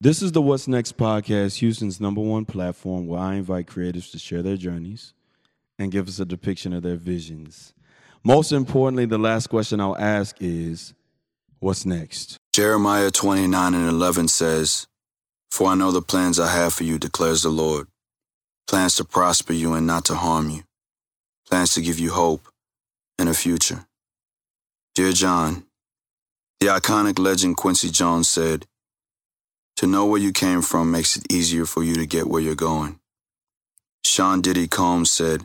This is the What's Next podcast, Houston's number one platform where I invite creatives to share their journeys and give us a depiction of their visions. Most importantly, the last question I'll ask is What's next? Jeremiah 29 and 11 says, For I know the plans I have for you, declares the Lord plans to prosper you and not to harm you, plans to give you hope and a future. Dear John, the iconic legend Quincy Jones said, To know where you came from makes it easier for you to get where you're going. Sean Diddy Combs said,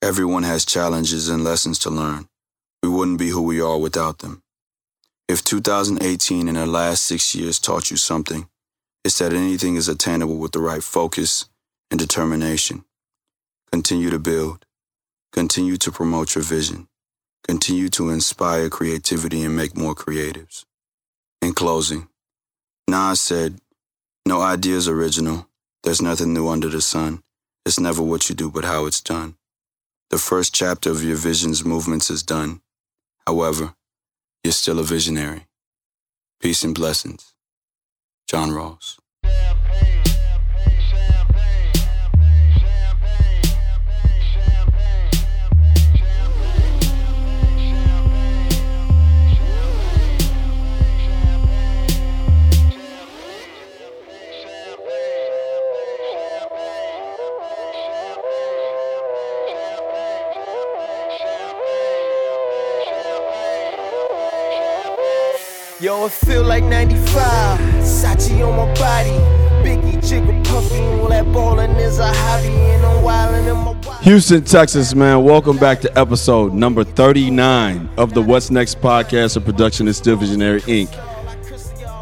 Everyone has challenges and lessons to learn. We wouldn't be who we are without them. If 2018 and the last six years taught you something, it's that anything is attainable with the right focus and determination. Continue to build. Continue to promote your vision. Continue to inspire creativity and make more creatives. In closing, Nas said, No idea is original. There's nothing new under the sun. It's never what you do, but how it's done. The first chapter of your vision's movements is done. However, you're still a visionary. Peace and blessings. John Ross. Yo, it feel like 95. Sachi on my body. Biggie. All that is a hobby. And I'm wildin' in my. Houston, Texas, man. Welcome back to episode number 39 of the What's Next podcast, a production of Still Visionary Inc.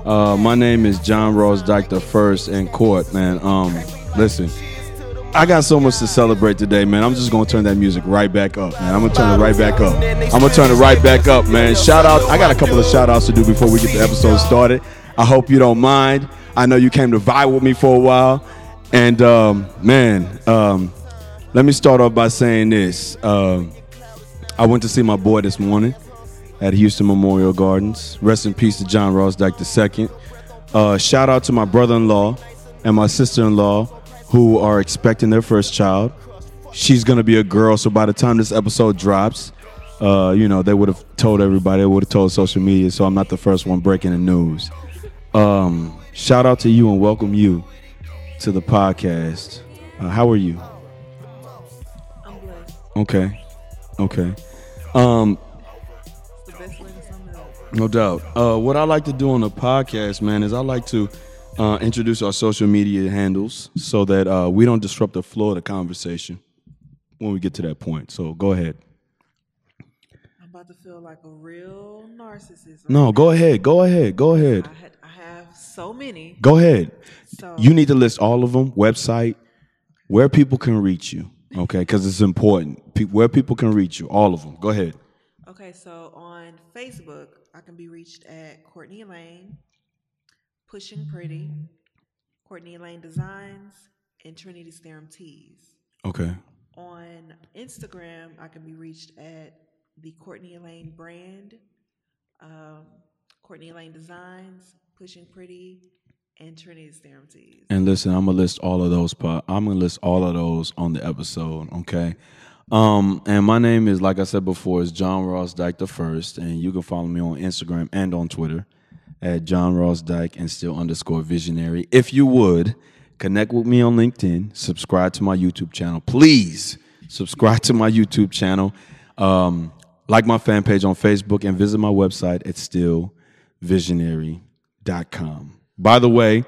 Uh, my name is John Ross the First in court, man. Um, listen, I got so much to celebrate today, man. I'm just gonna turn that music right back up, man. I'm gonna turn it right back up. I'm gonna turn it right back up, man. Shout out! I got a couple of shout outs to do before we get the episode started. I hope you don't mind. I know you came to vibe with me for a while, and um, man, um, let me start off by saying this. Um, I went to see my boy this morning at Houston Memorial Gardens. Rest in peace to John Ross Dyke II. Uh, shout out to my brother-in-law and my sister-in-law who are expecting their first child. She's gonna be a girl, so by the time this episode drops, uh, you know they would have told everybody, they would have told social media. So I'm not the first one breaking the news. Um, shout out to you and welcome you to the podcast. Uh, how are you? I'm blessed. Okay, okay. Um, It's the best way to sum it up. No doubt. Uh, what I like to do on the podcast, man, is I like to uh, introduce our social media handles so that uh, we don't disrupt the flow of the conversation when we get to that point. So go ahead. I'm about to feel like a real narcissist. No, go ahead. Go ahead. Go ahead. I, had, I have so many. Go ahead. So You need to list all of them. Website, where people can reach you. Okay, because it's important. Pe- where people can reach you, all of them. Go ahead. okay, so on Facebook, I can be reached at Courtney Lane, Pushing Pretty, Courtney Lane Designs, and Trinity Theorem Tees. Okay. On Instagram, I can be reached at the Courtney Lane brand, um, Courtney Lane Designs, Pushing Pretty, and Trinity Theorem Tees. And listen, I'm gonna list all of those. po- I'm gonna list all of those on the episode. Okay. Um, and my name is, like I said before, is John Ross Dyke the First, and you can follow me on Instagram and on Twitter at John Ross Dyke and still underscore Visionary. If you would connect with me on LinkedIn, subscribe to my YouTube channel, please subscribe to my YouTube channel. Um, like my fan page on Facebook and visit my website at stillvisionary.com. By the way,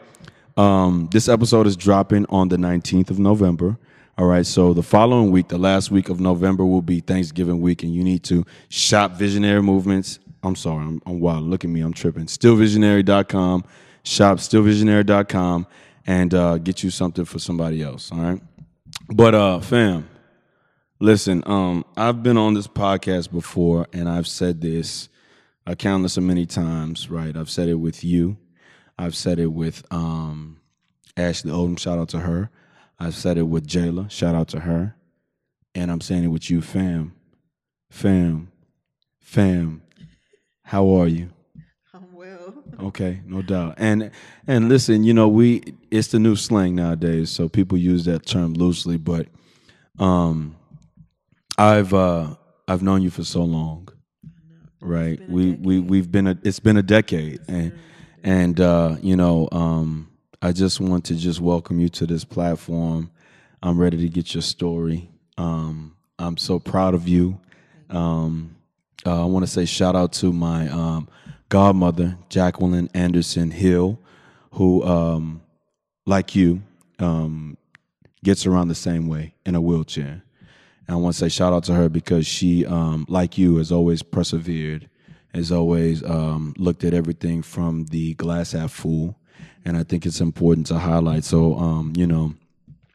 um, this episode is dropping on the 19th of November. All right, so the following week, the last week of November, will be Thanksgiving week, and you need to shop Visionary Movements. I'm sorry, I'm, I'm wild. Look at me, I'm tripping. Stillvisionary.com, shop stillvisionary.com, and uh, get you something for somebody else. All right, but uh, fam, listen. Um, I've been on this podcast before, and I've said this a countless of many times. Right, I've said it with you. I've said it with um, Ashley Odom. Shout out to her. I've said it with Jayla. Shout out to her. And I'm saying it with you, fam. Fam. Fam. How are you? I'm well. Okay, no doubt. And and listen, you know, we it's the new slang nowadays, so people use that term loosely, but um I've uh I've known you for so long. Right. a We we we've been a it's been a decade and and uh you know, um I just want to just welcome you to this platform. I'm ready to get your story. Um I'm so proud of you. Um uh, I want to say shout out to my um, godmother, Jacqueline Anderson Hill, who, um, like you, um, gets around the same way in a wheelchair. And I want to say shout out to her because she, um, like you, has always persevered, has always um, looked at everything from the glass half full. And I think it's important to highlight. So, um, you know,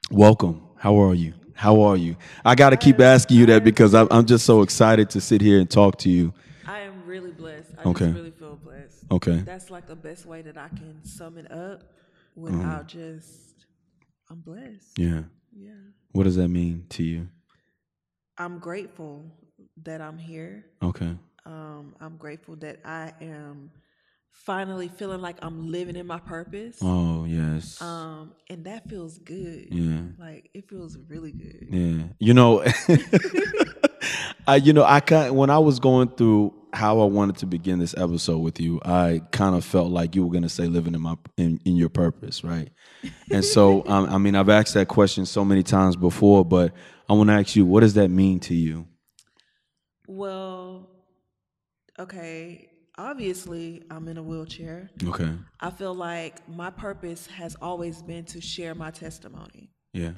welcome. How are you? How are you? I got to keep asking you that because I'm, I'm just so excited to sit here and talk to you. I am really blessed. I Okay. just really feel blessed. Okay. That's like the best way that I can sum it up without just I'm blessed. Yeah. Yeah. What does that mean to you? I'm grateful that I'm here. Okay. Um, I'm grateful that I am finally feeling like I'm living in my purpose. Oh yes. Um, and that feels good. Yeah. Like it feels really good. Yeah. You know, I you know I kind when I was going through how I wanted to begin this episode with you, I kind of felt like you were going to say living in my in, in your purpose, right? And so um, I mean I've asked that question so many times before, but I want to ask you, what does that mean to you? Well, okay. Obviously, I'm in a wheelchair. Okay. I feel like my purpose has always been to share my testimony. Yeah.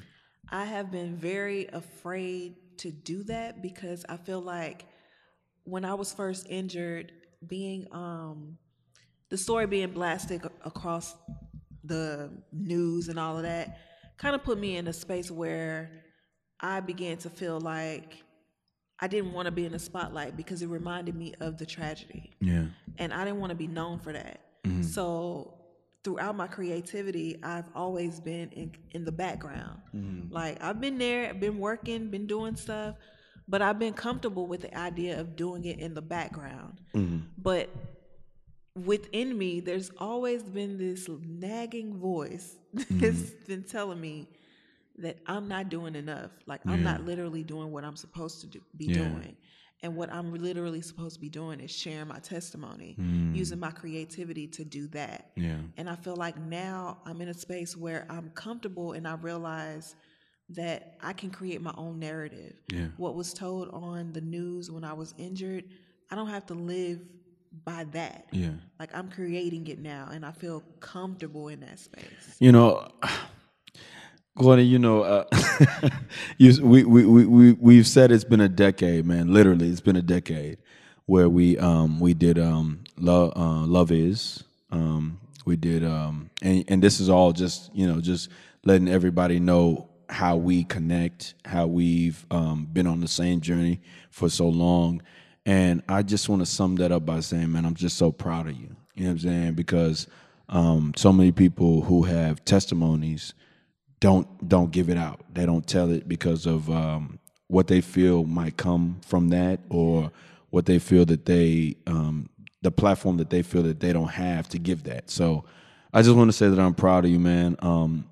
I have been very afraid to do that because I feel like when I was first injured, being um the story being blasted across the news and all of that kind of put me in a space where I began to feel like I didn't want to be in the spotlight because it reminded me of the tragedy Yeah. and I didn't want to be known for that. Mm-hmm. So throughout my creativity, I've always been in in the background. Mm-hmm. Like I've been there, I've been working, been doing stuff, but I've been comfortable with the idea of doing it in the background. Mm-hmm. But within me, there's always been this nagging voice that's been telling me that I'm not doing enough. Like I'm not literally doing what I'm supposed to do, be Yeah. doing. And what I'm literally supposed to be doing is sharing my testimony, using mm. my creativity to do that. Yeah. And I feel like now I'm in a space where I'm comfortable and I realize that I can create my own narrative. Yeah. What was told on the news when I was injured, I don't have to live by that. Yeah. Like I'm creating it now and I feel comfortable in that space. You know, Gordon, you know, uh, you, we, we, we, we, we've said it's been a decade, man. Literally, it's been a decade where we, um, we did um, Love, uh, Love Is. Um, we did, um, and, and this is all just, you know, just letting everybody know how we connect, how we've um, been on the same journey for so long. And I just want to sum that up by saying, man, I'm just so proud of you. You know what I'm saying? Because um, so many people who have testimonies don't don't give it out. They don't tell it because of um, what they feel might come from that, or what they feel that they um, the platform that they feel that they don't have to give that. So I just want to say that I'm proud of you, man. Um,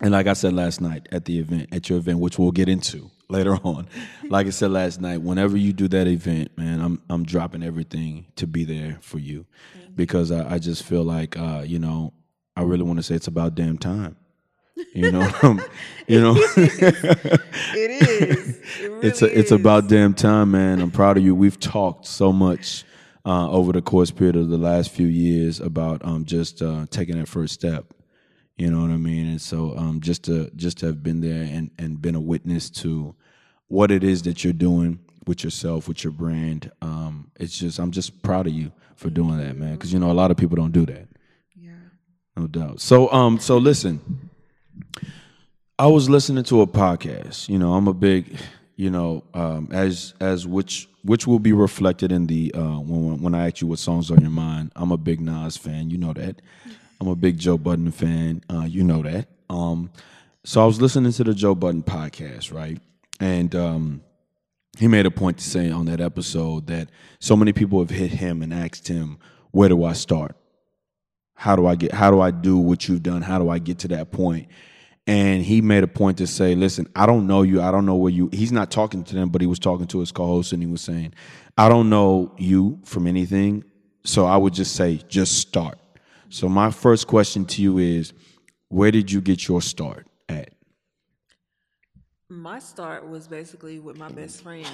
and like I said last night at the event, at your event, which we'll get into later on. like I said last night, whenever you do that event, man, I'm I'm dropping everything to be there for you, because I, I just feel like uh, you know I really want to say it's about damn time. You know, you know, It is. It really it's a, it's about damn time, man. I'm proud of you. We've talked so much uh, over the course period of the last few years about um, just uh, taking that first step. You know what I mean? And so um, just to just to have been there and and been a witness to what it is that you're doing with yourself, with your brand. Um, it's just I'm just proud of you for doing that, man. Because you know a lot of people don't do that. Yeah. No doubt. So um so listen. I was listening to a podcast. You know, I'm a big, you know, um as as which which will be reflected in the uh when when I ask you what songs on your mind. I'm a big Nas fan, you know that. I'm a big Joe Budden fan, uh you know that. Um so I was listening to the Joe Budden podcast, right? And um he made a point to say on that episode that so many people have hit him and asked him, "Where do I start?" How do I get? How do I do what you've done? How do I get to that point? And he made a point to say, "Listen, I don't know you. I don't know where you." He's not talking to them, but he was talking to his co-host, and he was saying, "I don't know you from anything, so I would just say, just start." So my first question to you is, where did you get your start at? My start was basically with my best friend.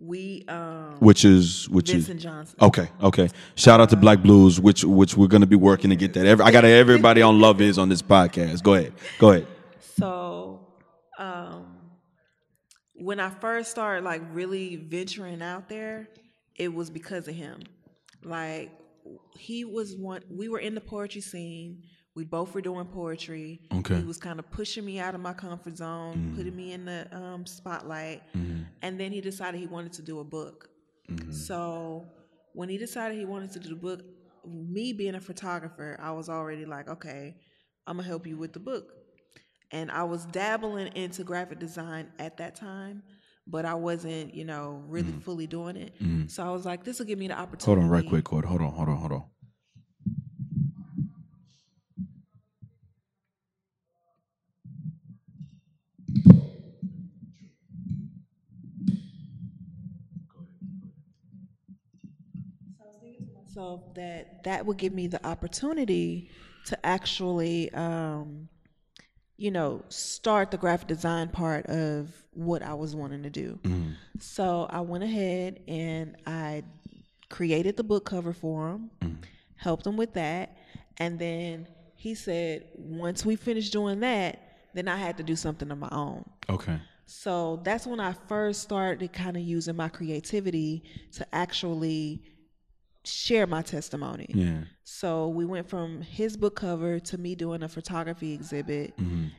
We um Which is which Vincent is Johnson. okay. Okay. Shout out to Black Blues, which which we're gonna be working to get that. Every, I got everybody on Love Is on this podcast. Go ahead. Go ahead. So, um, when I first started like really venturing out there, it was because of him. Like he was one. We were in the poetry scene. We both were doing poetry. Okay. He was kind of pushing me out of my comfort zone, mm-hmm. putting me in the um, spotlight, mm-hmm. and then he decided he wanted to do a book. Mm-hmm. So when he decided he wanted to do the book, me being a photographer, I was already like, okay, I'm gonna help you with the book. And I was dabbling into graphic design at that time, but I wasn't, you know, really fully doing it. So I was like, this will give me the opportunity. Hold on, right quick, Cord. Hold on, hold on, hold on. So that that would give me the opportunity to actually, um, you know, start the graphic design part of what I was wanting to do. So I went ahead and I created the book cover for him, helped him with that, and then he said once we finished doing that, then I had to do something of my own. Okay. So that's when I first started kind of using my creativity to actually share my testimony. Yeah. So we went from his book cover to me doing a photography exhibit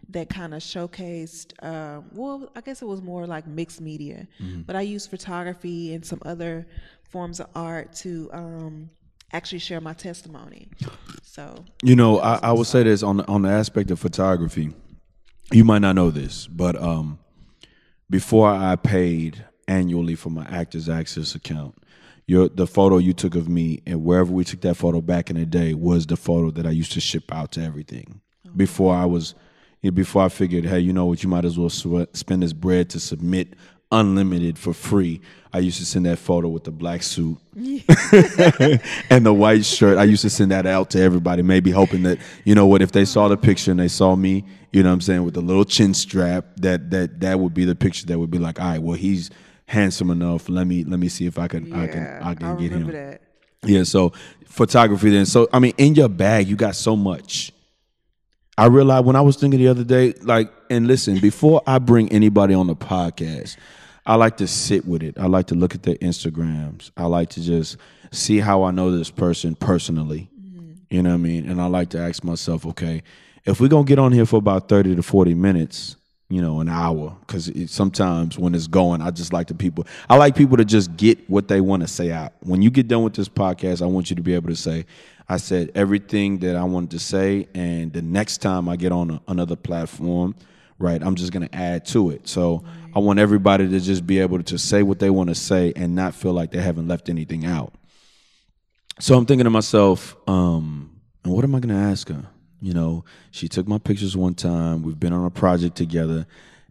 that kind of showcased, um, well, I guess it was more like mixed media, but I used photography and some other forms of art to um, actually share my testimony. So You know, I, I would say this on the, on the aspect of photography. You might not know this, but um, before I paid annually for my Actors Access account, your the photo you took of me and wherever we took that photo back in the day was the photo that I used to ship out to everything. Oh. Before I was, before I figured, hey, you know what, you might as well spend this bread to submit unlimited for free. I used to send that photo with the black suit and the white shirt. I used to send that out to everybody, maybe hoping that, you know what, if they saw the picture and they saw me, you know what I'm saying, with the little chin strap, that that that would be the picture that would be like, all right, well, he's handsome enough. Let me let me see if I can I can I can get him. that. Yeah, so photography then. So I mean, in your bag, you got so much. I realized when I was thinking the other day, like, and listen, before I bring anybody on the podcast, I like to sit with it. I like to look at their Instagrams. I like to just see how I know this person personally. Mm-hmm. You know what I mean? And I like to ask myself, okay, if we're gonna get on here for about thirty to forty minutes, you know, an hour, because sometimes when it's going, I just like the people. I like people to just get what they want to say out. When you get done with this podcast, I want you to be able to say, "I said everything that I wanted to say," and the next time I get on a, another platform, right, I'm just gonna add to it. So I want everybody to just be able to say what they want to say and not feel like they haven't left anything out. So I'm thinking to myself, um, and what am I going to ask her? You know, she took my pictures one time. We've been on a project together.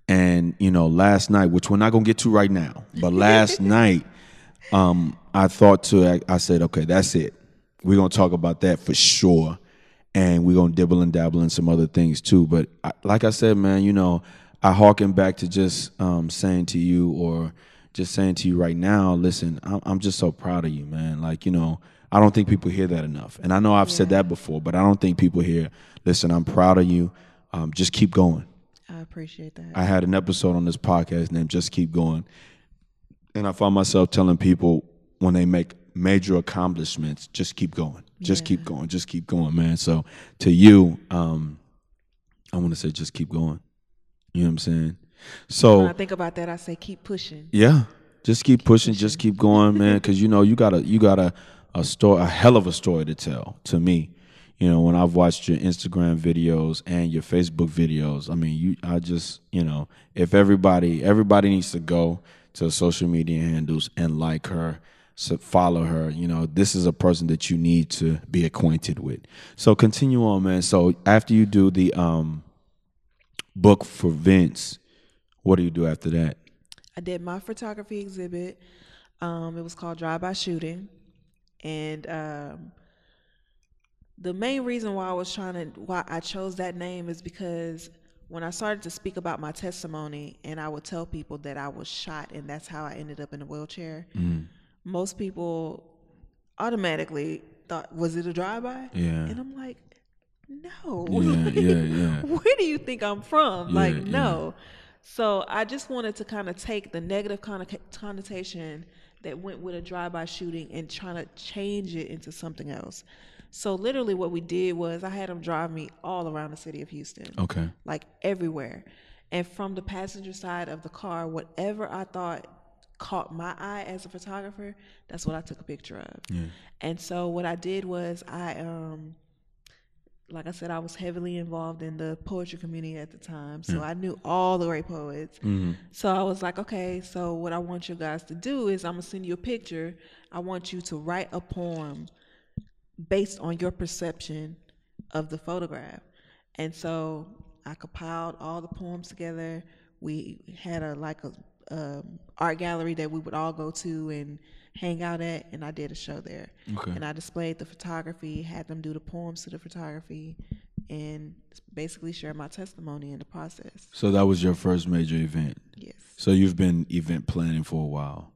And, you know, last night, which we're not going to get to right now, but last night, um, I thought to, I said, okay, that's it. We're going to talk about that for sure. And we're going to dibble and dabble in some other things too. But I, like I said, man, you know, I harken back to just um, saying to you or just saying to you right now, listen, I'm, I'm just so proud of you, man. Like, you know, I don't think people hear that enough. And I know I've said that before, but I don't think people hear, listen, I'm proud of you. Um, just keep going. I appreciate that. I had an episode on this podcast named Just Keep Going. And I found myself telling people when they make major accomplishments, just keep going. Just keep going. Just keep going, man. So to you, um, I want to say just keep going. You know what I'm saying? So when I think about that, I say keep pushing. yeah, just keep pushing, just keep going, man. Because you know you got to you got a a story, a hell of a story to tell. To me, you know, when I've watched your Instagram videos and your Facebook videos, I mean, you, I just, you know, if everybody everybody needs to go to social media handles and like her so follow her. You know, this is a person that you need to be acquainted with. So continue on, man. So after you do the um book for Vince, what do you do after that? I did my photography exhibit. Um, it was called Drive By Shooting, and um, the main reason why I was trying to why I chose that name is because when I started to speak about my testimony, and I would tell people that I was shot, and that's how I ended up in a wheelchair. Most people automatically thought, "Was it a drive-by?" Yeah. and I'm like, "No." Yeah, yeah, yeah. Where do you think I'm from? like, Yeah, yeah. no. So I just wanted to kind of take the negative conno- connotation that went with a drive-by shooting and trying to change it into something else. So literally, what we did was I had them drive me all around the city of Houston, Okay. like everywhere, and from the passenger side of the car, whatever I thought caught my eye as a photographer, that's what I took a picture of. Yeah. And so what I did was I um like I said, I was heavily involved in the poetry community at the time. So I knew all the great poets. So I was like, okay, so what I want you guys to do is I'm going to send you a picture. I want you to write a poem based on your perception of the photograph. And so I compiled all the poems together. We had a like a um, art gallery that we would all go to and hang out at, and I did a show there. Okay. And I displayed the photography, had them do the poems to the photography, and basically share my testimony in the process. So that was your first major event. Yes. So you've been event planning for a while.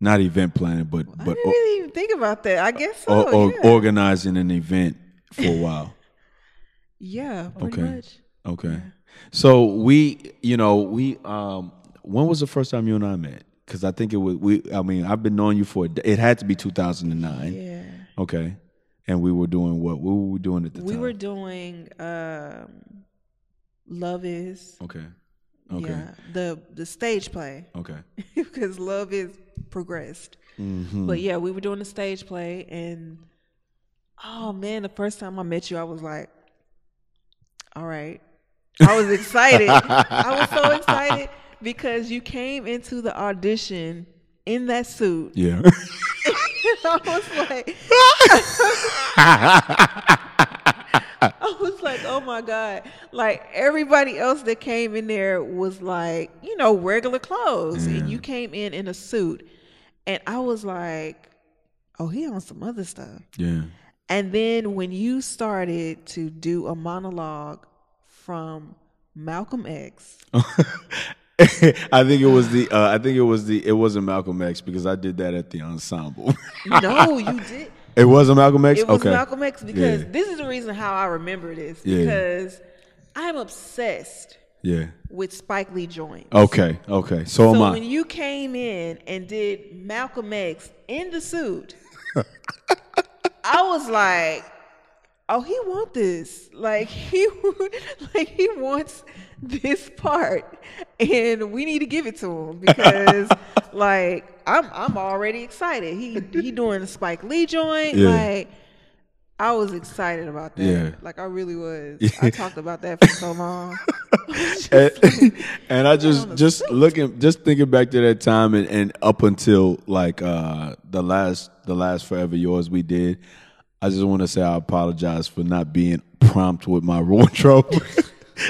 Not event planning, but I but didn't really even think about that. I guess so. or, or yeah. organizing an event for a while. yeah, pretty Okay. much. Okay. So we, you know, we um when was the first time you and I met? Cuz I think it was we I mean, I've been knowing you for it had to be 2009. Yeah. Okay. And we were doing what? What were we doing at the We time? We were doing um, Love Is. Okay. Okay. Yeah, the the stage play Okay. because Love Is progressed. Mm-hmm. But yeah, we were doing the stage play, and oh man, the first time I met you, I was like, all right. I was excited. I was so excited because you came into the audition in that suit. Yeah. I was like, I was like, oh my God. Like everybody else that came in there was like, you know, regular clothes. And you came in in a suit. And I was like, oh, he on some other stuff. yeah. And then when you started to do a monologue from Malcolm X, I think it was the uh, I think it was the it wasn't Malcolm X because I did that at the ensemble. no, you did. it wasn't Malcolm X. It was okay. Malcolm X because Yeah. this is the reason how I remember this Yeah. because I'm obsessed Yeah. with Spike Lee joints. Okay. Okay. So, am I. when you came in and did Malcolm X in the suit, I was like, "Oh, he want this. Like he, like he wants this part, and we need to give it to him because, like, I'm I'm already excited. He he doing the Spike Lee joint. Yeah. Like, I was excited about that. Yeah. Like, I really was. I talked about that for so long. and, and I just just looking just thinking back to that time and, and up until like uh the last the last forever yours we did I just want to say I apologize for not being prompt with my wardrobe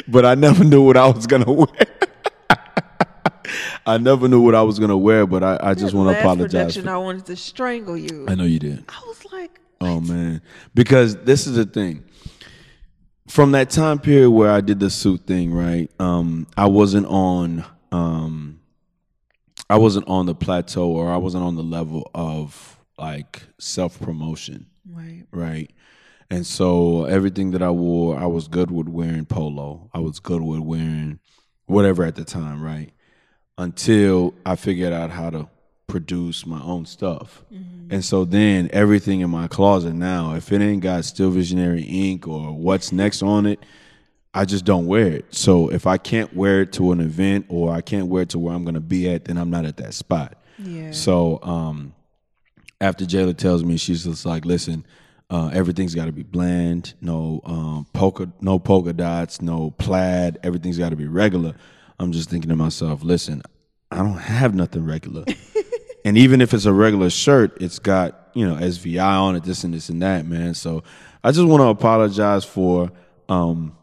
but I never knew what I was gonna wear I never knew what I was gonna wear but I, I just want to apologize for- I wanted to strangle you. I know you did I was like, Oh man, because this is the thing. From that time period where I did the suit thing, right? Um, I wasn't on, um, I wasn't on the plateau, or I wasn't on the level of like self promotion, right. right? And so everything that I wore, I was good with wearing polo. I was good with wearing whatever at the time, right? Until I figured out how to produce my own stuff. And so then everything in my closet now, if it ain't got Still Visionary Inc. or what's next on it, I just don't wear it. So if I can't wear it to an event or I can't wear it to where I'm gonna be at, then I'm not at that spot. Yeah. So um, after Jayla tells me, she's just like, listen, uh, everything's got to be bland, no um, polka, no polka dots, no plaid. Everything's got to be regular. I'm just thinking to myself, listen, I don't have nothing regular. And even if it's a regular shirt, it's got, you know, SVI on it, this and this and that, man. So I just want to apologize for um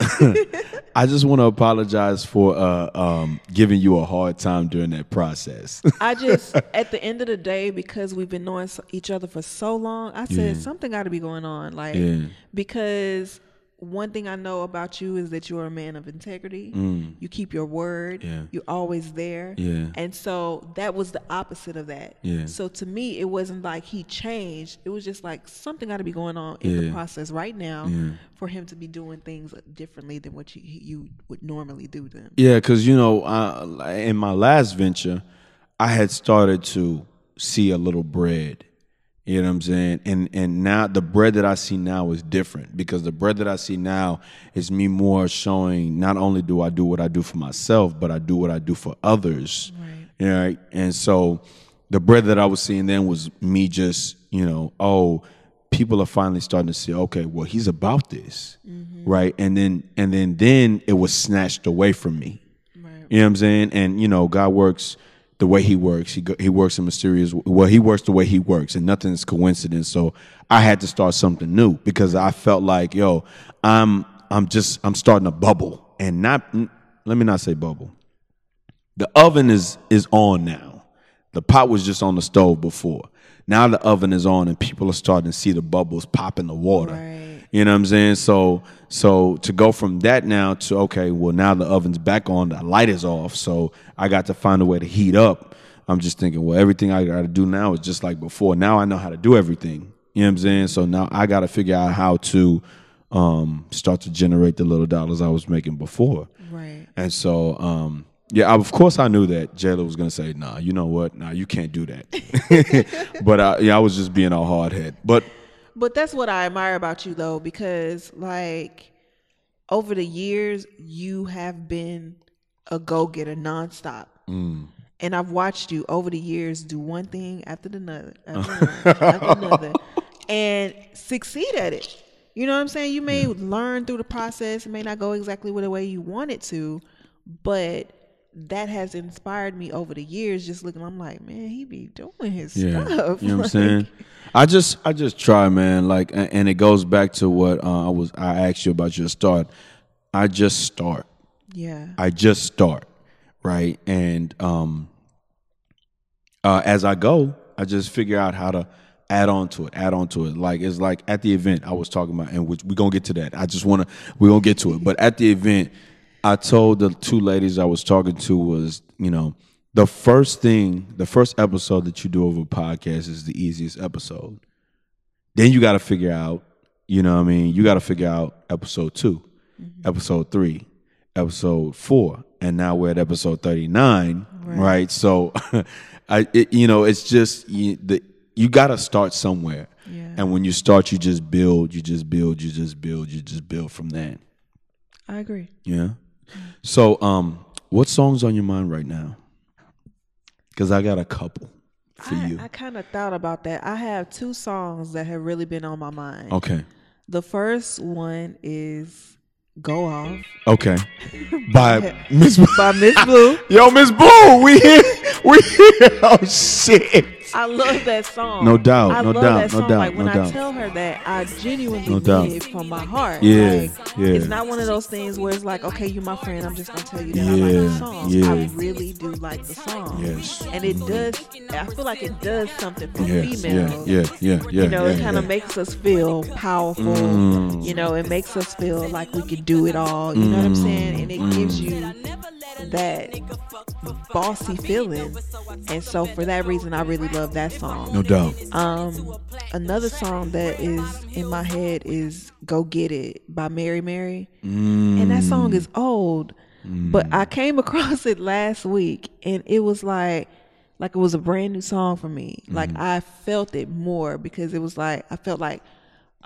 I just want to apologize for uh um giving you a hard time during that process. I just, at the end of the day, because we've been knowing each other for so long, I said Yeah. something got to be going on. Like, Yeah. because one thing I know about you is that you're a man of integrity. You keep your word. Mm. Yeah. You're always there. Yeah. And so that was the opposite of that. Yeah. So to me, it wasn't like he changed. It was just like something got to be going on in the process right now for him to be doing things differently than what you, you would normally do them. Yeah, because you know, uh, in my last venture, I had started to see a little bread. You know what I'm saying? And and now the bread that I see now is different because the bread that I see now is me more showing not only do I do what I do for myself, but I do what I do for others. Right. You know, right? And so the bread that I was seeing then was me just, you know, oh, people are finally starting to see, okay, well, he's about this. Mm-hmm. Right. And then and then then it was snatched away from me. Right. You know what I'm saying? And you know, God works the way He works. He He works in mysterious. Well, He works the way He works, and nothing is coincidence. So I had to start something new because I felt like, yo, I'm I'm just I'm starting a bubble, and not let me not say bubble. The oven is is on now. The pot was just on the stove before. Now the oven is on, and people are starting to see the bubbles pop in the water. Right. You know what I'm saying? So so to go from that now to okay, well now the oven's back on, the light is off, so I got to find a way to heat up. I'm just thinking, well, everything I got to do now is just like before. Now I know how to do everything. You know what I'm saying? So now I got to figure out how to um, start to generate the little dollars I was making before. Right. And so, um, yeah, of course I knew that Jayla was gonna say, "Nah, you know what? Nah, you can't do that." but I, yeah, I was just being a hard head. But But that's what I admire about you though, because like over the years you have been a go getter nonstop. Mm. And I've watched you over the years do one thing after the another, after another, after another, and succeed at it. You know what I'm saying? You may learn through the process, it may not go exactly the way you want it to, but that has inspired me over the years. Just looking, I'm like, man, he be doing his yeah, stuff. you know what I'm saying? I just, I just try, man. Like, and, it goes back to what uh, I was. I asked you about your start. I just start. Yeah. I just start, right? And um, uh, as I go, I just figure out how to add on to it, add on to it. Like it's like at the event I was talking about, and which we gonna get to that. I just wanna we're gonna get to it, but at the event, I told the two ladies I was talking to was you know the first thing, the first episode that you do of a podcast is the easiest episode. Then you got to figure out, you know what I mean? You got to figure out episode 2 mm-hmm. episode three, episode four, and now we're at episode 39, right? So, I, it, you know, it's just, you, the, you got to start somewhere. Yeah. And when you start, you just build, you just build, you just build, you just build from that. I agree. Yeah. So, um, what song's on your mind right now? Because I got a couple for I, you. I kind of thought about that. I have two songs that have really been on my mind. okay. The first one is "Go Off" Okay. By Miss by Miss Blue. Yo, Miss Boo, we here. We here. Oh shit. I love that song. No doubt, I no love doubt, that no song. doubt, Like when no I doubt. tell her that, I genuinely No mean doubt. it from my heart. Yeah, Like, yeah. It's not one of those things where it's like, okay, you're my friend. I'm just gonna tell you that I like Yeah, the song. yeah. I really do like the song. Yes. And it does. I feel like it does something for Yes. females. Yeah. Yeah. Yeah. Yeah. you know, yeah, it kind of yeah. makes us feel powerful. Mm. You know, it makes us feel like we can do it all. You know what I'm saying? And it Mm. gives you that bossy feeling. And so for that reason, I really love that song. No doubt. Um, another song that is in my head is "Go Get It" by Mary Mary, and that mm. song is old, but mm. I came across it last week, and it was like, like it was a brand new song for me. Like mm. I felt it more because it was like I felt like,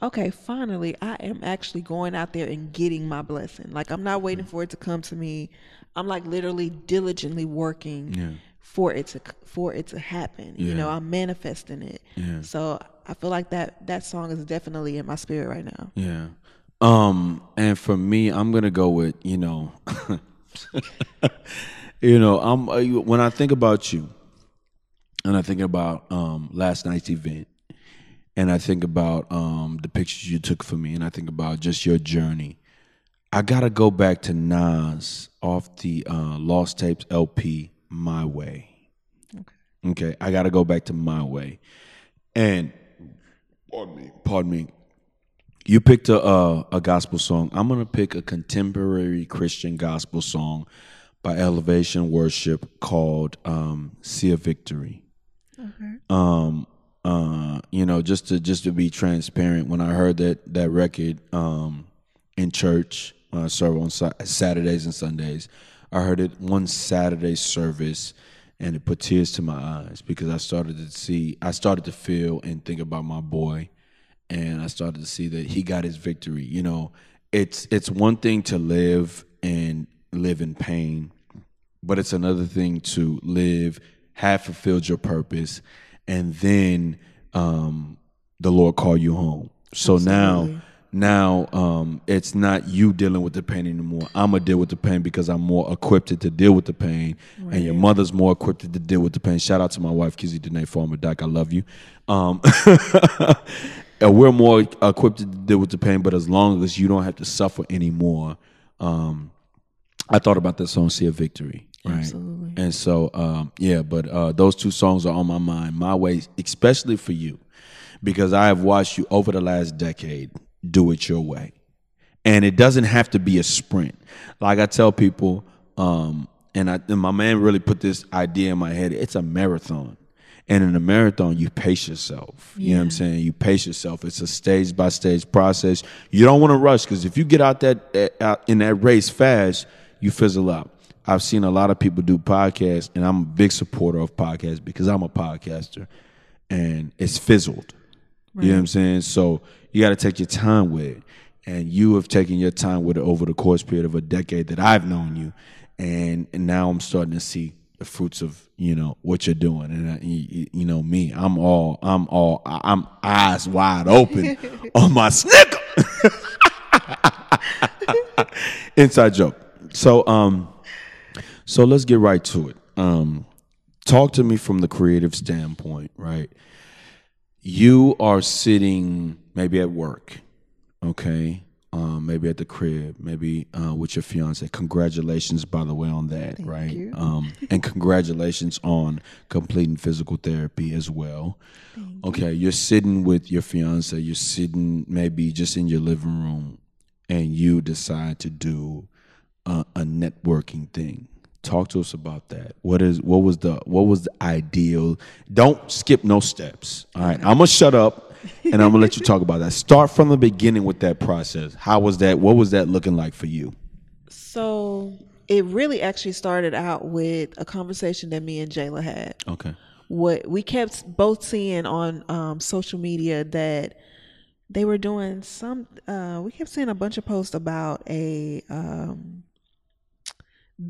okay, finally, I am actually going out there and getting my blessing. Like I'm not waiting for it to come to me. I'm like literally diligently working Yeah. for it to for it to happen. You know, I'm manifesting it. Yeah. So I feel like that that song is definitely in my spirit right now. Yeah. Um, and for me, I'm gonna go with you know, you know, I'm uh, when I think about you, and I think about um, last night's event, and I think about um, the pictures you took for me, and I think about just your journey. I gotta go back to Nas off the uh, Lost Tapes LP, My Way. Okay. Okay, I gotta go back to My Way, and pardon me, pardon me. You picked a uh, a gospel song. I'm gonna pick a contemporary Christian gospel song by Elevation Worship called um, "See a Victory." Um, uh, you know, just to just to be transparent, when I heard that that record um, in church, I serve on Sa- Saturdays and Sundays, I heard it one Saturday service, and it put tears to my eyes because I started to see, I started to feel and think about my boy, and I started to see that he got his victory. You know, it's it's one thing to live and live in pain, but it's another thing to live, have fulfilled your purpose, and then um, the Lord call you home. So now, now um, it's not you dealing with the pain anymore. I'm gonna deal with the pain because I'm more equipped to deal with the pain, and your mother's more equipped to deal with the pain. Shout out to my wife, Kizzy Danae Farmer Doc. I love you. Um, and we're more equipped to deal with the pain, but as long as you don't have to suffer anymore, um, I thought about that song, "See a Victory." Right? Absolutely. And so, um, yeah, but uh, those two songs are on my mind. My way, especially for you, because I have watched you over the last decade do it your way, and it doesn't have to be a sprint. Like I tell people, um, and, I, and my man really put this idea in my head. It's a marathon. And in a marathon, you pace yourself. You know what I'm saying? You pace yourself. It's a stage by stage process. You don't want to rush because if you get out that eh, out in that race fast, you fizzle out. I've seen a lot of people do podcasts, and I'm a big supporter of podcasts because I'm a podcaster, and it's fizzled. You know what I'm saying? So you got to take your time with it, and you have taken your time with it over the course period of a decade that I've known you, and, and now I'm starting to see the fruits of you know what you're doing, and uh, you, you know me, I'm all I'm all I'm eyes wide open on my snicker. Inside joke. So um, so let's get right to it. Um, talk to me from the creative standpoint, right? You are sitting maybe at work, okay? Um, maybe at the crib, maybe uh, with your fiance. Congratulations, by the way, on that, right? you. Um, and congratulations on completing physical therapy as well. okay, you're sitting with your fiance. You're sitting maybe just in your living room, and you decide to do a, a networking thing. Talk to us about that. What is what was the what was the ideal? Don't skip no steps. All right, I'm gonna shut up and I'm gonna let you talk about that. Start from the beginning with that process. How was that? What was that looking like for you? So it really actually started out with a conversation that me and Jayla had. Okay. What we kept both seeing on um, social media that they were doing some. Uh, we kept seeing a bunch of posts about a um,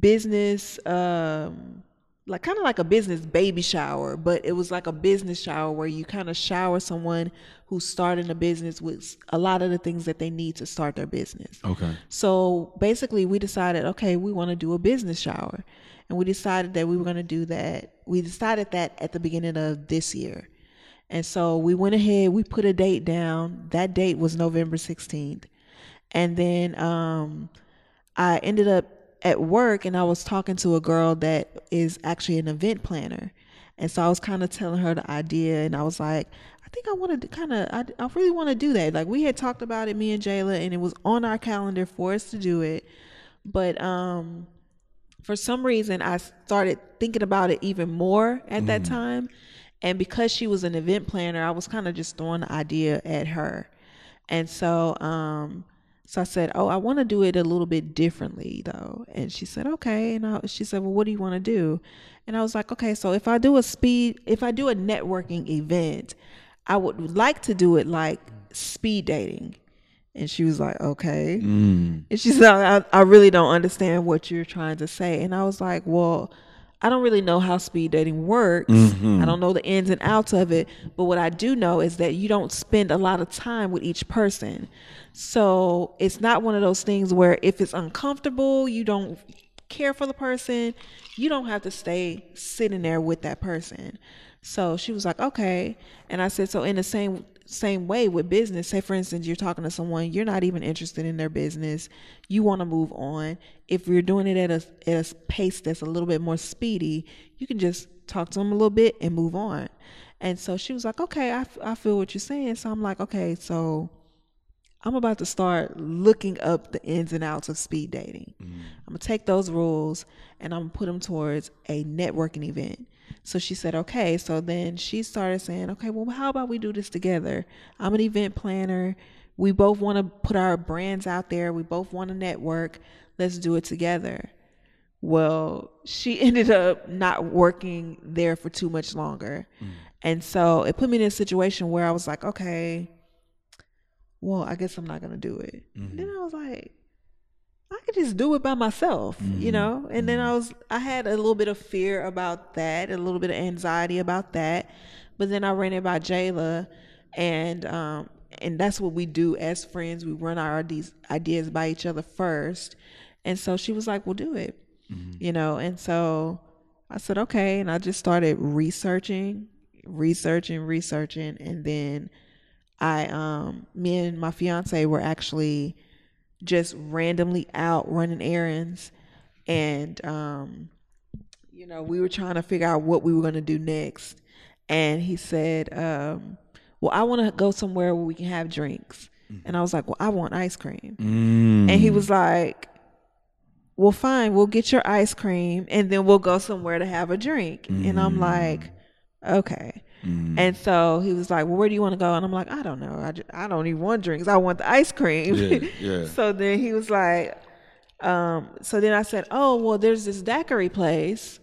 business, um, like kind of like a business baby shower, but it was like a business shower where you kind of shower someone who's starting a business with a lot of the things that they need to start their business. Okay. So basically, we decided, okay, we want to do a business shower. And we decided that we were going to do that. We decided that at the beginning of this year. And so we went ahead, we put a date down. That date was November 16th. And then um, I ended up at work and I was talking to a girl that is actually an event planner. And so I was kind of telling her the idea and I was like, I think I want to kind of, I, I really want to do that. Like we had talked about it, me and Jayla, and it was on our calendar for us to do it. But um, for some reason, I started thinking about it even more at that time. And because she was an event planner, I was kind of just throwing the idea at her. And so, um, so I said, "Oh, I want to do it a little bit differently, though." And she said, "Okay." And I, she said, "Well, what do you want to do?" And I was like, "Okay, so if I do a speed, if I do a networking event, I would like to do it like speed dating." And she was like, "Okay." Mm. And she said, I, "I really don't understand what you're trying to say." And I was like, "Well." I don't really know how speed dating works. Mm-hmm. I don't know the ins and outs of it. But what I do know is that you don't spend a lot of time with each person. So it's not one of those things where if it's uncomfortable, you don't care for the person, you don't have to stay sitting there with that person. So she was like, okay. And I said, so in the same same way with business, say for instance, you're talking to someone, you're not even interested in their business, you want to move on. If you're doing it at a, at a pace that's a little bit more speedy, you can just talk to them a little bit and move on. And so she was like, okay, I, I feel what you're saying. So I'm like, okay, so I'm about to start looking up the ins and outs of speed dating. Mm-hmm. I'm gonna take those rules and I'm gonna put them towards a networking event. So she said, okay. So then she started saying, okay, well, how about we do this together? I'm an event planner. We both want to put our brands out there. We both want to network. Let's do it together. Well, she ended up not working there for too much longer. Mm. And so it put me in a situation where I was like, okay, well, I guess I'm not to do it. And then mm-hmm. I was like, I could just do it by myself, you mm-hmm. know? And then I mm-hmm. was, I had a little bit of fear about that, a little bit of anxiety about that. But then I ran it by Jayla, and, um, and that's what we do as friends. We run our ideas, ideas by each other first. And so she was like, "We'll do it, you know? And so I said, okay. And I just started researching, researching, researching. And then I, um, me and my fiance were actually just randomly out running errands. And, um, you know, we were trying to figure out what we were going to do next. And he said, um, well, I want to go somewhere where we can have drinks. And I was like, well, I want ice cream. Mm. And he was like, well, fine, we'll get your ice cream and then we'll go somewhere to have a drink. And I'm like, okay. And so he was like, well, where do you want to go? And I'm like, I don't know. I, ju- I don't even want drinks. I want the ice cream. Yeah, yeah. so then he was like, um, so then I said, oh, well, there's this daiquiri place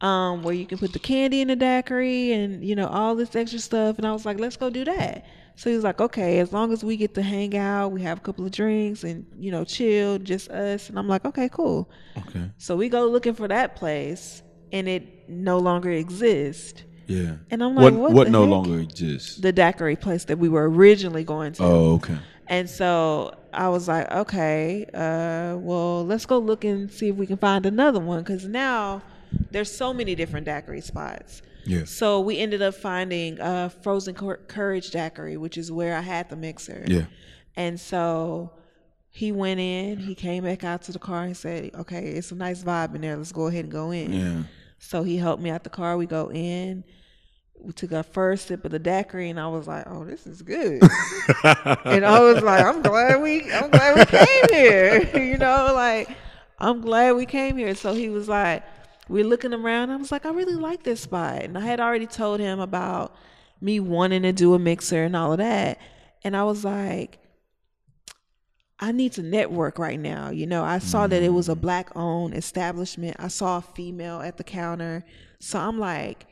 um, where you can put the candy in the daiquiri and, you know, all this extra stuff. And I was like, let's go do that. So he was like, okay, as long as we get to hang out, we have a couple of drinks and, you know, chill, just us. And I'm like, okay, cool. Okay. So we go looking for that place and it no longer exists. Yeah. And I'm like, what? what What no heck? longer exists? The daiquiri place that we were originally going to. oh, okay. And so I was like, okay, uh, well, let's go look and see if we can find another one because now there's so many different daiquiri spots. Yeah. So we ended up finding uh, Frozen Cour- Courage Daiquiri, which is where I had the mixer. Yeah. And so he went in, he came back out to the car and said, okay, it's a nice vibe in there. Let's go ahead and go in. Yeah. So he helped me out the car. We go in. We took our first sip of the daiquiri, and I was like, "Oh, this is good." and I was like, "I'm glad we, I'm glad we came here." you know, like I'm glad we came here. So he was like, "We're looking around." I was like, "I really like this spot," and I had already told him about me wanting to do a mixer and all of that, and I was like, I need to network right now. You know, I saw that it was a mm. black owned establishment. I saw a female at the counter. So I'm like,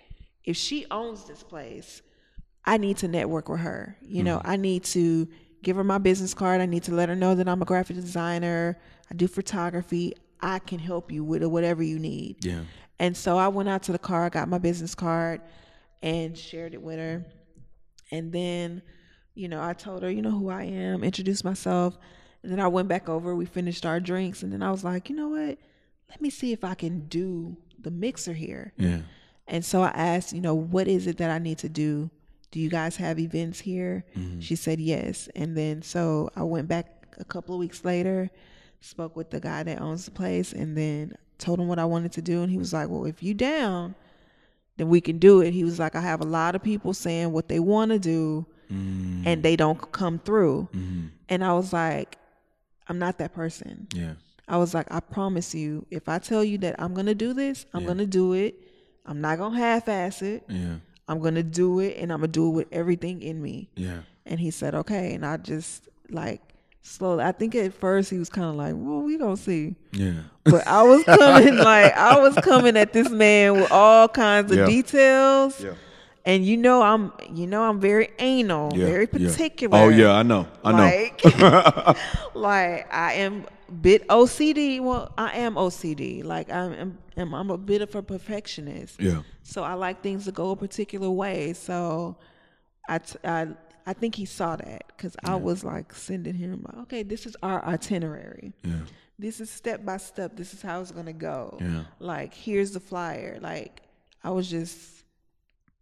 if she owns this place, I need to network with her. You know, mm. I need to give her my business card. I need to let her know that I'm a graphic designer. I do photography. I can help you with whatever you need. Yeah. And so I went out to the car, got my business card, and shared it with her. And then, you know, I told her, you know, who I am, introduced myself. And then I went back over, we finished our drinks. And then I was like, you know what? Let me see if I can do the mixer here. Yeah. And so I asked, you know, what is it that I need to do? Do you guys have events here? Mm-hmm. She said yes. And then so I went back a couple of weeks later, spoke with the guy that owns the place, and then told him what I wanted to do. And he was like, Well, if you down, then we can do it. He was like, I have a lot of people saying what they want to do mm. and they don't come through. Mm-hmm. And I was like, I'm not that person. Yeah. I was like, I promise you, if I tell you that I'm gonna do this, I'm gonna do it. I'm not gonna half ass it. Yeah. I'm gonna do it and I'm gonna do it with everything in me. Yeah. And he said, Okay. And I just like slowly I think at first he was kinda like, Well, we gonna see. Yeah. But I was coming like I was coming at this man with all kinds of Yeah. details. Yeah. And you know I'm you know I'm very anal, Yeah. very yeah. Oh, particular. Oh yeah, I know. I know. Like, like I am bit OCD. Well, I am OCD. Like I'm, I'm, I'm a bit of a perfectionist. Yeah. So I like things to go a particular way. So I, t- I, I think he saw that because I was like sending him, like, okay, this is our itinerary. Yeah. This is step by step. This is how it's gonna go. Yeah. Like here's the flyer. Like I was just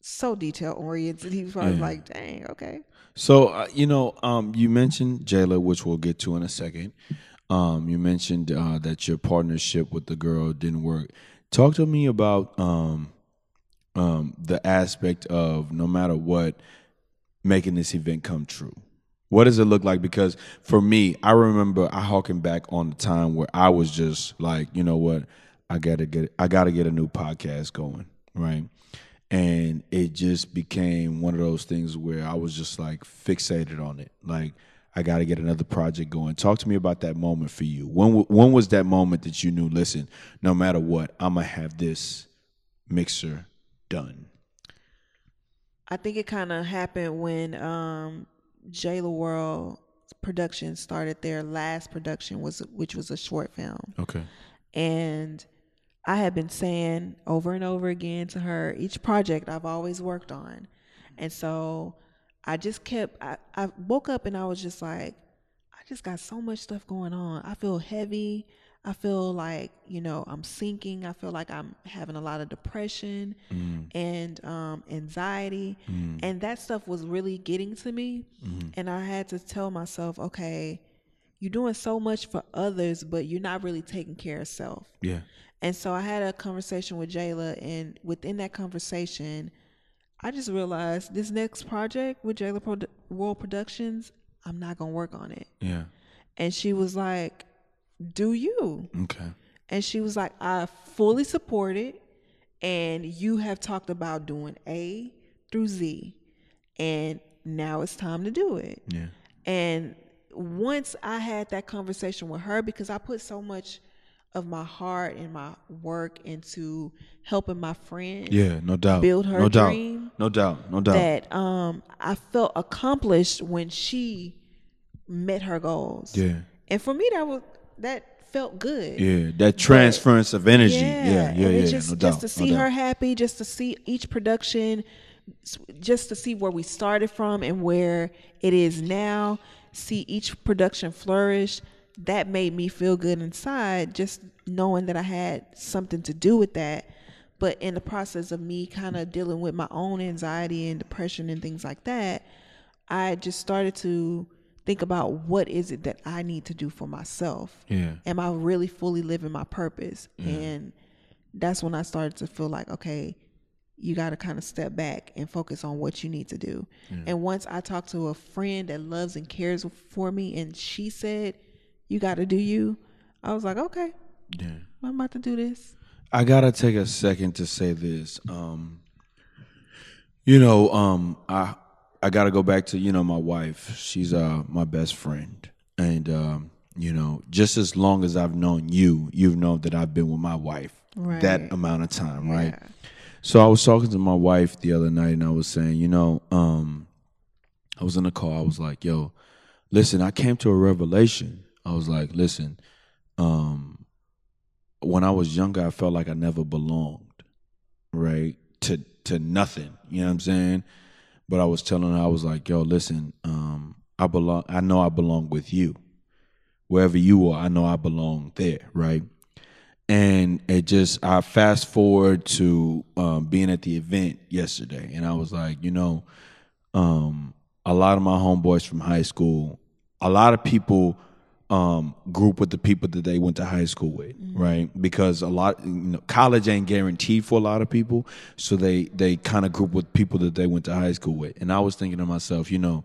so detail oriented. He was probably Yeah. like, "Dang, okay." So uh, you know, um, you mentioned Jayla, which we'll get to in a second. Um, you mentioned uh, that your partnership with the girl didn't work. Talk to me about um, um, the aspect of no matter what, making this event come true. What does it look like? Because for me, I remember I harken back on the time where I was just like, you know what, I gotta get, I gotta get a new podcast going, right? And it just became one of those things where I was just like fixated on it. Like I got to get another project going. Talk to me about that moment for you. When when was that moment that you knew? Listen, no matter what, I'm gonna have this mixer done. I think it kind of happened when um, Jayla World production started their last production was which was a short film. Okay. And I had been saying over and over again to her each project I've always worked on. And so I just kept, I, I woke up and I was just like, I just got so much stuff going on. I feel heavy. I feel like, you know, I'm sinking. I feel like I'm having a lot of depression mm. and um, anxiety. Mm. And that stuff was really getting to me. Mm-hmm. And I had to tell myself, okay, you're doing so much for others, but you're not really taking care of self. Yeah. And so I had a conversation with Jayla, and within that conversation, I just realized this next project with Jayla Pro- World Productions, I'm not gonna work on it. Yeah. And she was like, "Do you?" Okay. And she was like, "I fully support it, and you have talked about doing A through Z, and now it's time to do it." Yeah. And once I had that conversation with her, because I put so much of my heart and my work into helping my friend Yeah. No doubt. build her no dream, doubt. No doubt. No doubt. that um, I felt accomplished when she met her goals. Yeah. And for me, that was that felt good. Yeah. That transference of energy. Yeah. Yeah. Yeah. it just no just to see doubt. her happy, just to see each production, just to see where we started from and where it is now, see each production flourish. That made me feel good inside, just knowing that I had something to do with that. But in the process of me kind of dealing with my own anxiety and depression and things like that, I just started to think about what is it that I need to do for myself Yeah. am I really fully living my purpose? And that's when I started to feel like, okay, you got to kind of step back and focus on what you need to do. And once I talked to a friend that loves and cares for me, and she said, you got to do you, I was like, okay, Yeah. I'm about to do this. I gotta take a second to say this. Um, you know, um, I I gotta go back to you know my wife. She's uh my best friend, and um, you know, just as long as I've known you, you've known that I've been with my wife Right. that amount of time, right? So I was talking to my wife the other night, and I was saying, you know, um, I was in the car. I was like, yo, listen, I came to a revelation. I was like, listen, um, when I was younger, I felt like I never belonged, right? To to nothing. You know what I'm saying? But I was telling her, I was like, yo, listen, um, I belong I know I belong with you. Wherever you are, I know I belong there, right? And it just I fast forward to um, being at the event yesterday, and I was like, you know, um, a lot of my homeboys from high school, a lot of people um, group with the people that they went to high school with, right? Because a lot, you know, college ain't guaranteed for a lot of people, so they they kind of group with people that they went to high school with. And I was thinking to myself, you know,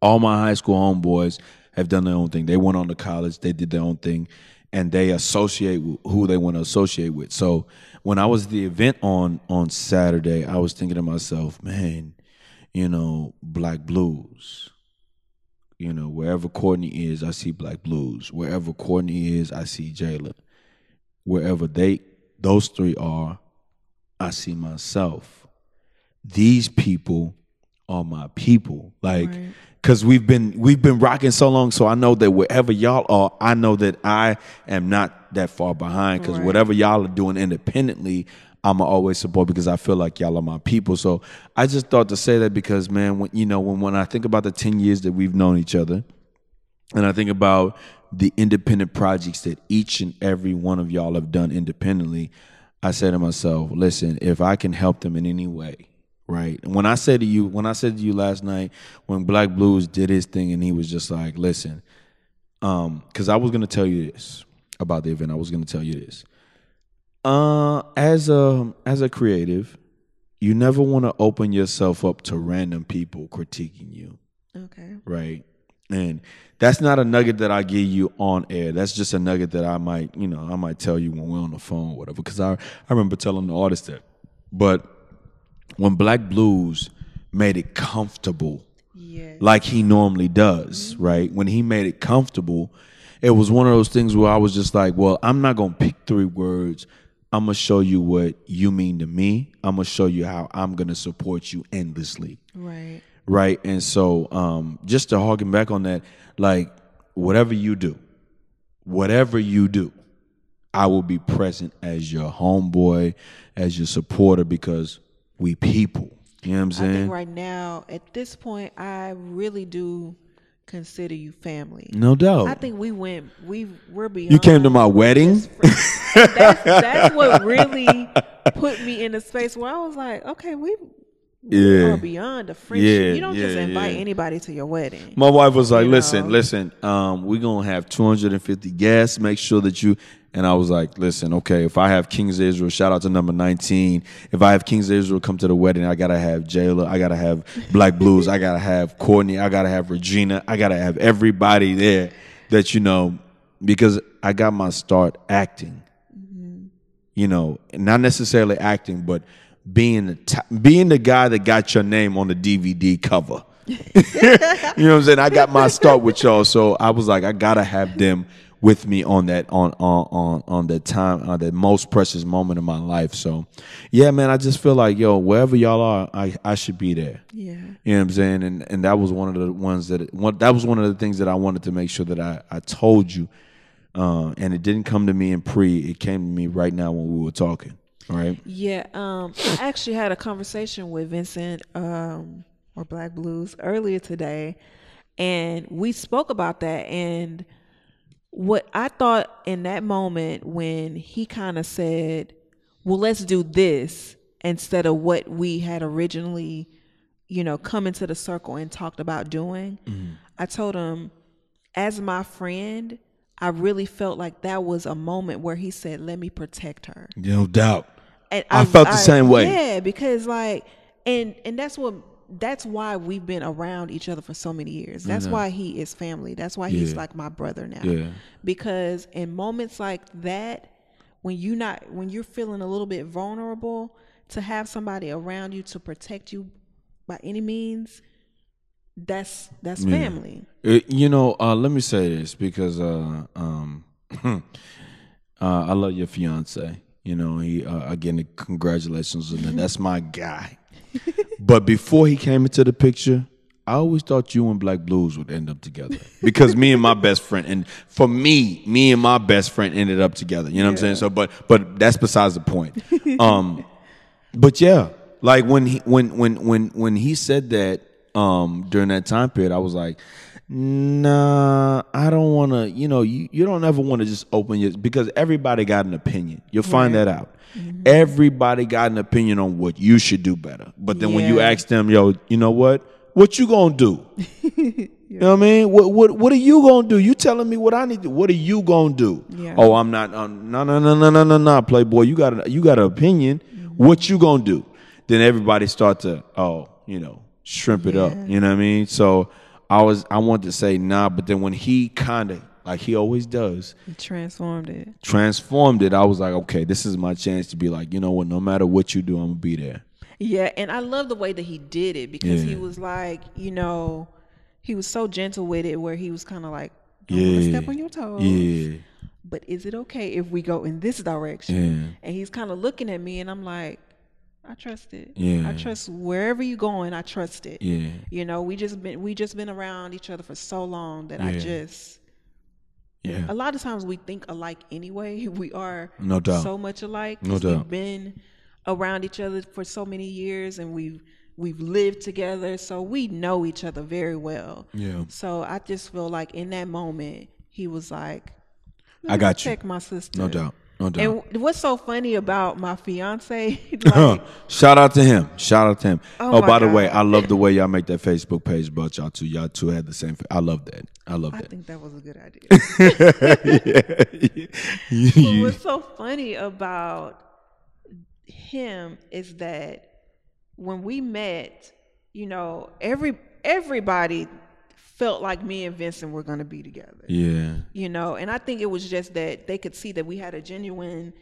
all my high school homeboys have done their own thing. They went on to college, they did their own thing, and they associate with who they want to associate with. So when I was at the event on on Saturday, I was thinking to myself, man, you know, Black Blues. You know, wherever Courtney is, I see Black Blues. Wherever Courtney is, I see Jayla. Wherever they those three are, I see myself. These people are my people. Like Right. cuz we've been we've been rocking so long so I know that wherever y'all are, I know that I am not that far behind cuz Right. whatever y'all are doing independently, I'ma always support because I feel like y'all are my people. So I just thought to say that because man, when you know, when when I think about the 10 years that we've known each other, and I think about the independent projects that each and every one of y'all have done independently, I say to myself, listen, if I can help them in any way, right? And when I said to you, when I said to you last night, when Black Blues did his thing, and he was just like, "Listen," um, because I was gonna tell you this about the event. I was gonna tell you this. Uh, as a as a creative, you never want to open yourself up to random people critiquing you Okay. right? And that's not a nugget that I give you on air. That's just a nugget that I might, you know, I might tell you when we're on the phone or whatever. Because I, I remember telling the artist that. But when Black Blues made it comfortable, Yeah. like he normally does, right? When he made it comfortable, it was one of those things where I was just like, well, I'm not gonna pick three words. I'm gonna show you what you mean to me. I'm gonna show you how I'm gonna support you endlessly Right. right? And so, um, just to harken back on that, like whatever you do, whatever you do, I will be present as your homeboy, as your supporter, because we people. You know what I'm I saying? think right now, at this point, I really do consider you family. no doubt. I think we went. We we're beyond. you came to my wedding. that's that's what really put me in a space where I was like, okay, we, we Yeah. beyond a friendship. Yeah, you don't just invite yeah. anybody to your wedding. My wife was like, You "Listen, know? listen. Um, we're gonna have 250 guests. Make sure that you." And I was like, "Listen, okay. If I have Kings of Israel, shout out to number 19. If I have Kings of Israel come to the wedding, I gotta have Jayla. I gotta have Black Blues. I gotta have Courtney. I gotta have Regina. I gotta have everybody there that you know because I got my start acting. You know, not necessarily acting, but being the t- being the guy that got your name on the DVD cover." you know what I'm saying? I got my start with y'all, so I was like, I gotta have them with me on that on on on on that time on that most precious moment of my life. So, yeah, man, I just feel like yo, wherever y'all are, I I should be there. Yeah. You know what I'm saying? And and that was one of the ones that one that was one of the things that I wanted to make sure that I I told you. Uh, and it didn't come to me in pre; it came to me right now when we were talking. All right. Yeah, um, I actually had a conversation with Vincent um, or Black Blues earlier today, and we spoke about that. And what I thought in that moment when he kind of said, "Well, let's do this," instead of what we had originally, you know, come into the circle and talked about doing, I told him, as my friend. I really felt like that was a moment where he said, "Let me protect her." No doubt. And I felt the same way. Yeah, because like, and and that's what that's why we've been around each other for so many years. That's why he is family. That's why he's like my brother now. Yeah. Because in moments like that, when you not when you're feeling a little bit vulnerable, to have somebody around you to protect you by any means, that's that's family. Uh, you know, uh, let me say this because uh, um, uh, I love your fiance. You know, he uh, again, congratulations on that. That's my guy. but before he came into the picture, I always thought you and Black Blues would end up together because me and my best friend, and for me, me and my best friend ended up together. You know what I'm saying? So, but but that's besides the point. Um, but yeah, like when he when when when when he said that um during that time period, I was like, nah, I don't want to. You know, you you don't ever want to just open your because everybody got an opinion. You'll find that out. Everybody got an opinion on what you should do better. But then when you ask them, yo, you know what? What you gonna do? You know what I mean? What what what are you gonna do? You telling me what I need to? What are you gonna do? Yeah. Oh, I'm not. Um, no, no, no, no, no, no, no, Playboy. You got a, you got an opinion. What you gonna do? Then everybody start to oh, you know, shrimp it up. You know what I mean? So I was I wanted to say nah, but then when he kind of like he always does He transformed it. transformed it, I was like, okay, this is my chance to be like, you know what? No matter what you do, I'm gonna be there. Yeah, and I love the way that he did it because he was like, you know, he was so gentle with it where he was kind of like, I don't wanna Yeah. step on your toes. Yeah. But is it okay if we go in this direction? Yeah. And he's kind of looking at me and I'm like, I trust it. Yeah. I trust wherever you're going, I trust it. Yeah. You know, we just been we just been around each other for so long that I just Yeah. a lot of times we think alike anyway. We are No doubt. so much alike. No doubt. We've been around each other for so many years, and we've we've lived together, so we know each other very well. Yeah. So I just feel like in that moment, he was like, I got you. Check my sister. No doubt. No doubt. And what's so funny about my fiance? like, Shout out to him. Shout out to him. Oh Oh, by the way, I love the way y'all make that Facebook page about y'all two. Y'all two had the same. I love that. I love I that. I think that was a good idea. But what's so funny about him is that when we met, you know, every everybody felt like me and Vincent were going to be together. yeah. You know, and I think it was just that they could see that we had a genuine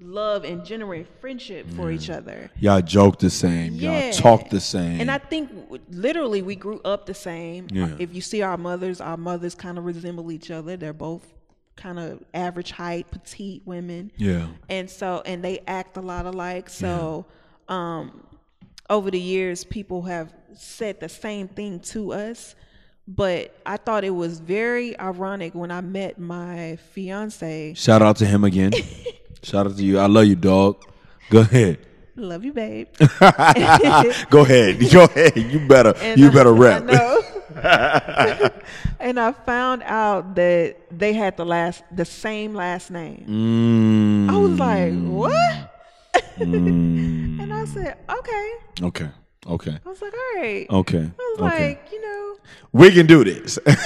love and genuine friendship for each other. Y'all joke the same. Yeah. Y'all talk the same. And I think literally we grew up the same. Yeah. If you see our mothers, our mothers kind of resemble each other. They're both kind of average height, petite women. yeah. And so and they act a lot alike. So um over the years people have said the same thing to us. But I thought it was very ironic when I met my fiance. Shout out to him again. Shout out to you. I love you, dog. Go ahead. Love you, babe. Go ahead. Go ahead. You better. And you I- better I rap. and I found out that they had the last the same last name. Mm, I was like, what? mm, And I said, okay. okay. Okay. I was like, all right. Okay. I was okay. like, you know, we can do this. Yeah.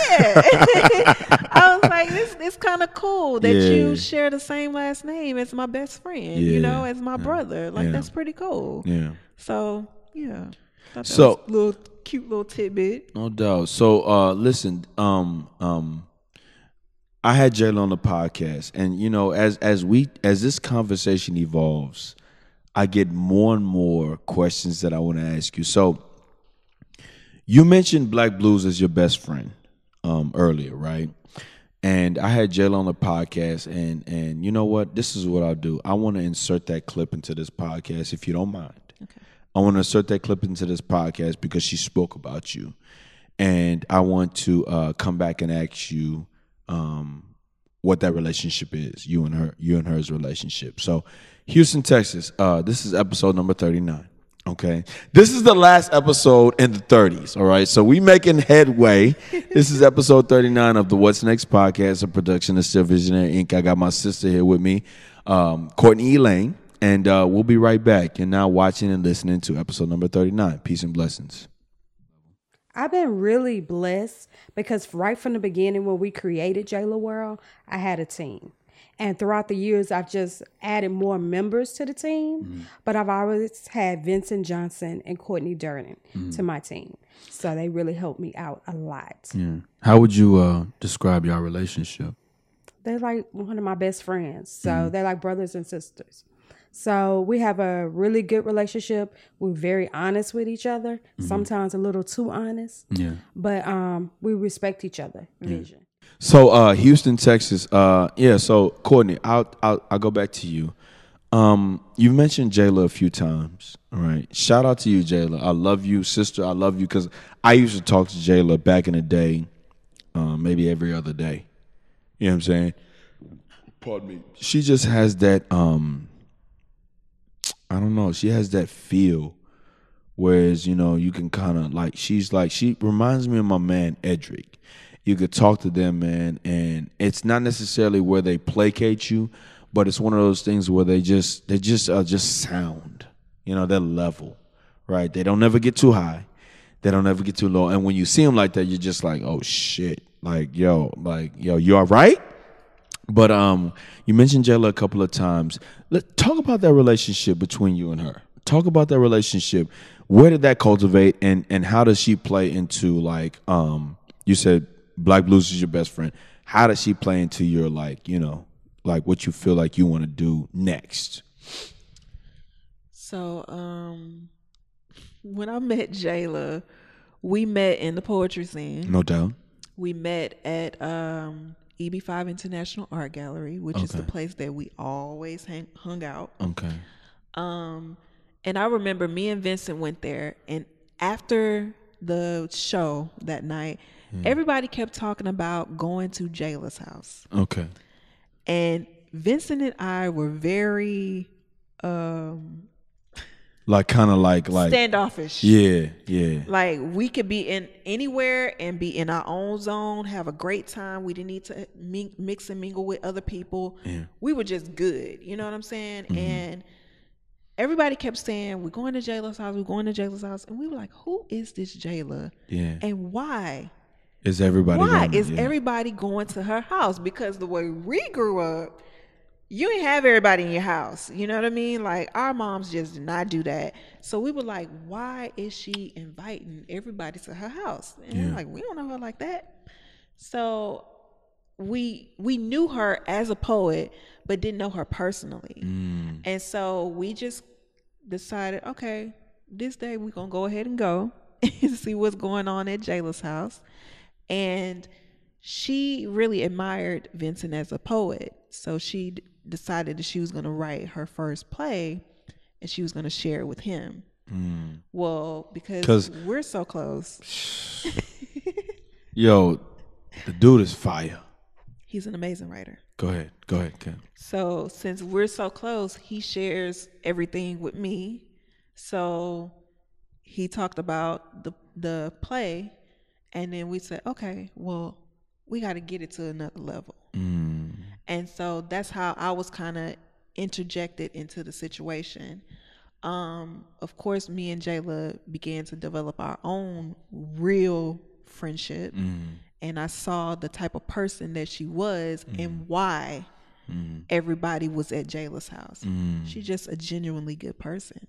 I was like, this this kind of cool that Yeah. you share the same last name as my best friend, you know, as my brother. Like Yeah. that's pretty cool. yeah. So yeah. So- little cute little tidbit. No doubt. So uh listen, um um I had Jayla on the podcast and you know as as we as this conversation evolves, I get more and more questions that I want to ask you. So you mentioned Black Blues as your best friend um earlier, right? And I had Jayla on the podcast and and you know what? This is what I'll do. I want to insert that clip into this podcast if you don't mind. Okay. I want to insert that clip into this podcast because she spoke about you, and I want to uh, come back and ask you um, what that relationship is, you and her, you and her's relationship. So, Houston, Texas. Uh, this is episode number thirty nine. Okay, this is the last episode in the thirties. All right, so we making headway. this is episode thirty nine of the What's Next podcast, a production of Still Visionary Inc. I got my sister here with me, um, Courtney Elaine. And uh, we'll be right back. You're now watching and listening to episode number 39. Peace and blessings. I've been really blessed because right from the beginning when we created Jayla World, I had a team. And throughout the years, I've just added more members to the team. But I've always had Vincent Johnson and Courtney Durden to my team. So they really helped me out a lot. Yeah. How would you uh, describe your relationship? They're like one of my best friends. So they're like brothers and sisters. So we have a really good relationship. We're very honest with each other, sometimes a little too honest. Yeah. But um, we respect each other vision. So, uh, Houston, Texas. Uh, yeah. So, Courtney, I'll, I'll I'll go back to you. Um, you've mentioned Jayla a few times. All right. Shout out to you, Jayla. I love you, sister. I love you because I used to talk to Jayla back in the day, uh, maybe every other day. You know what I'm saying? Pardon me. She just has that. Um, I don't know. She has that feel. Whereas, you know, you can kind of like, she's like, she reminds me of my man Edric. You could talk to them, man, and it's not necessarily where they placate you, but it's one of those things where they just, they just are just sound. You know, they're level, right? They don't ever get too high. They don't ever get too low. And when you see them like that, you're just like, oh shit. Like, yo, like, yo, you all right? But um, you mentioned Jayla a couple of times. Let talk about that relationship between you and her. Talk about that relationship. Where did that cultivate, and and how does she play into like um? You said Black Blues is your best friend. How does she play into your like you know like what you feel like you want to do next? So, um, when I met Jayla, we met in the poetry scene. No doubt. We met at um, EB5 International Art Gallery, which is the place that we always hang, hung out. Okay. Um, and I remember me and Vincent went there, and after the show that night, everybody kept talking about going to Jayla's house. Okay. And Vincent and I were very um Like kind of like like standoffish. yeah, yeah. Like we could be in anywhere and be in our own zone, have a great time. We didn't need to mix and mingle with other people. We were just good. You know what I'm saying? Mm-hmm. And everybody kept saying, "We're going to Jayla's house. We're going to Jayla's house," and we were like, "Who is this Jayla? Yeah. And why? Is everybody why going? is yeah. everybody going to her house? Because the way we grew up." You ain't have everybody in your house. You know what I mean? Like our moms just did not do that. So we were like, why is she inviting everybody to her house? And we're Yeah. like, we don't know her like that. So we we knew her as a poet, but didn't know her personally. Mm. And so we just decided, okay, this day we're gonna go ahead and go and see what's going on at Jayla's house. And she really admired Vincent as a poet. So she d- decided that she was gonna write her first play and she was gonna share it with him. Mm. Well, because we're so close, Yo, the dude is fire. he's an amazing writer. Go ahead. Go ahead, Ken. So since we're so close, he shares everything with me. So he talked about the the play, and then we said, okay, well, we got to get it to another level. Mm. And so that's how I was kind of interjected into the situation. Um, of course, me and Jayla began to develop our own real friendship, mm. and I saw the type of person that she was mm. and why everybody was at Jayla's house. She's just a genuinely good person.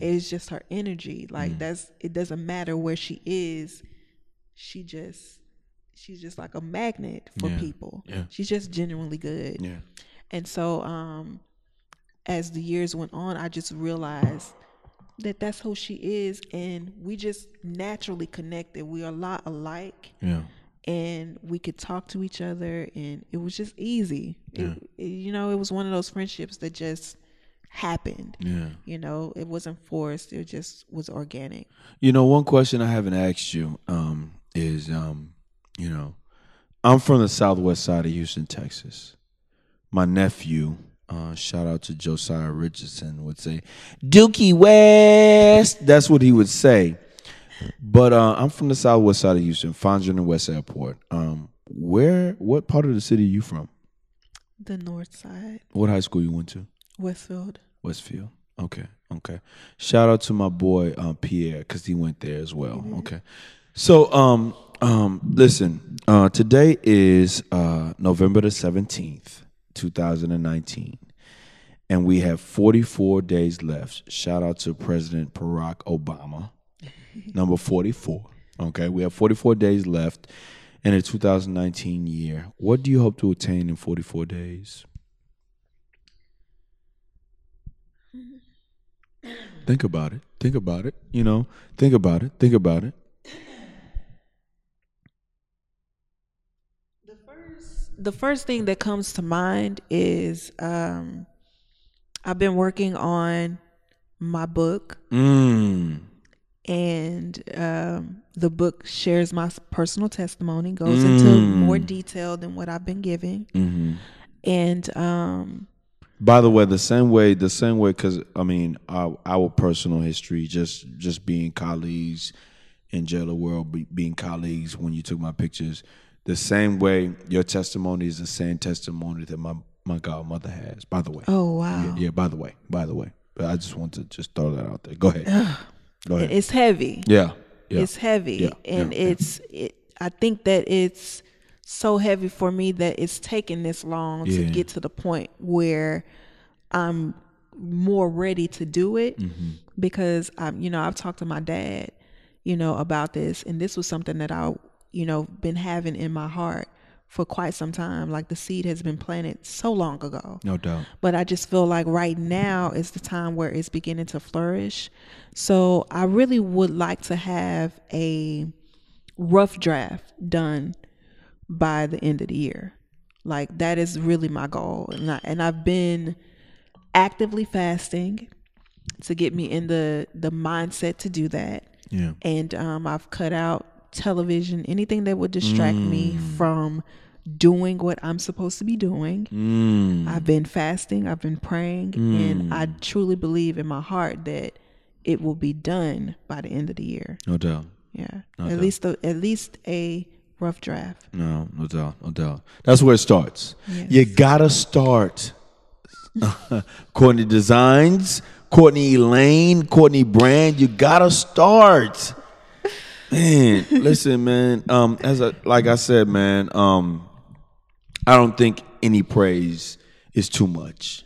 It's just her energy. Like that's it doesn't matter where she is. She just she's just like a magnet for Yeah. people. Yeah. She's just genuinely good. Yeah. And so um as the years went on, I just realized that that's who she is and we just naturally connected. We are a lot alike Yeah. and we could talk to each other and it was just easy It- it- you know it was one of those friendships that just happened Yeah. you know it wasn't forced it just was organic You know, one question I haven't asked you um, is, um, you know, I'm from the southwest side of Houston, Texas. My nephew, uh, shout out to Josiah Richardson, would say, Dookie West. That's what he would say. But uh, I'm from the southwest side of Houston, Fondren and West Airport. Um, where, what part of the city are you from? the north side What high school you went to? westfield Westfield. Okay, okay. Shout out to my boy um, Pierre because he went there as well. Okay. So, um, um, listen. Uh, today is uh, November the seventeenth, two thousand and nineteen, and we have forty-four days left. Shout out to President Barack Obama, number forty-four. Okay, we have forty-four days left in the two thousand nineteen year. What do you hope to attain in forty-four days? Think about it. Think about it. You know, think about it. Think about it. The first thing that comes to mind is um i've been working on my book. Mm. and um, the book shares my personal testimony goes into more detail than what i've been giving. Hmm and um, By the way, the same way, the same way, because I mean, our, our personal history, just just being colleagues in Jayla World, be, being colleagues when you took my pictures, the same way your testimony is the same testimony that my my godmother has. By the way, oh wow yeah, yeah. By the way, by the way, but I just want to just throw that out there. Go ahead. Go ahead. it's heavy Yeah, yeah. it's heavy Yeah, and yeah, yeah. it's it, i think that it's so heavy for me that it's taken this long to get to the point where i'm more ready to do it Mm-hmm. because i'm you know i've talked to my dad you know about this and this was something that i you know been having in my heart for quite some time like the seed has been planted so long ago no doubt. but I just feel like right now is the time where it's beginning to flourish. So I really would like to have a rough draft done by the end of the year. Like that is really my goal, and I, and I've been actively fasting to get me in the the mindset to do that Yeah. and um, I've cut out television, anything that would distract me from doing what I'm supposed to be doing. Mm. I've been fasting, I've been praying, and I truly believe in my heart that it will be done by the end of the year. No doubt. Yeah, No at doubt. least the, at least a rough draft. No, no doubt, no doubt. That's where it starts. Yes. You gotta start. Courtney Designs, Courtney Elaine, Courtney Brand. You gotta start. Man, listen, man. Um, as I, like I said, man. Um, I don't think any praise is too much,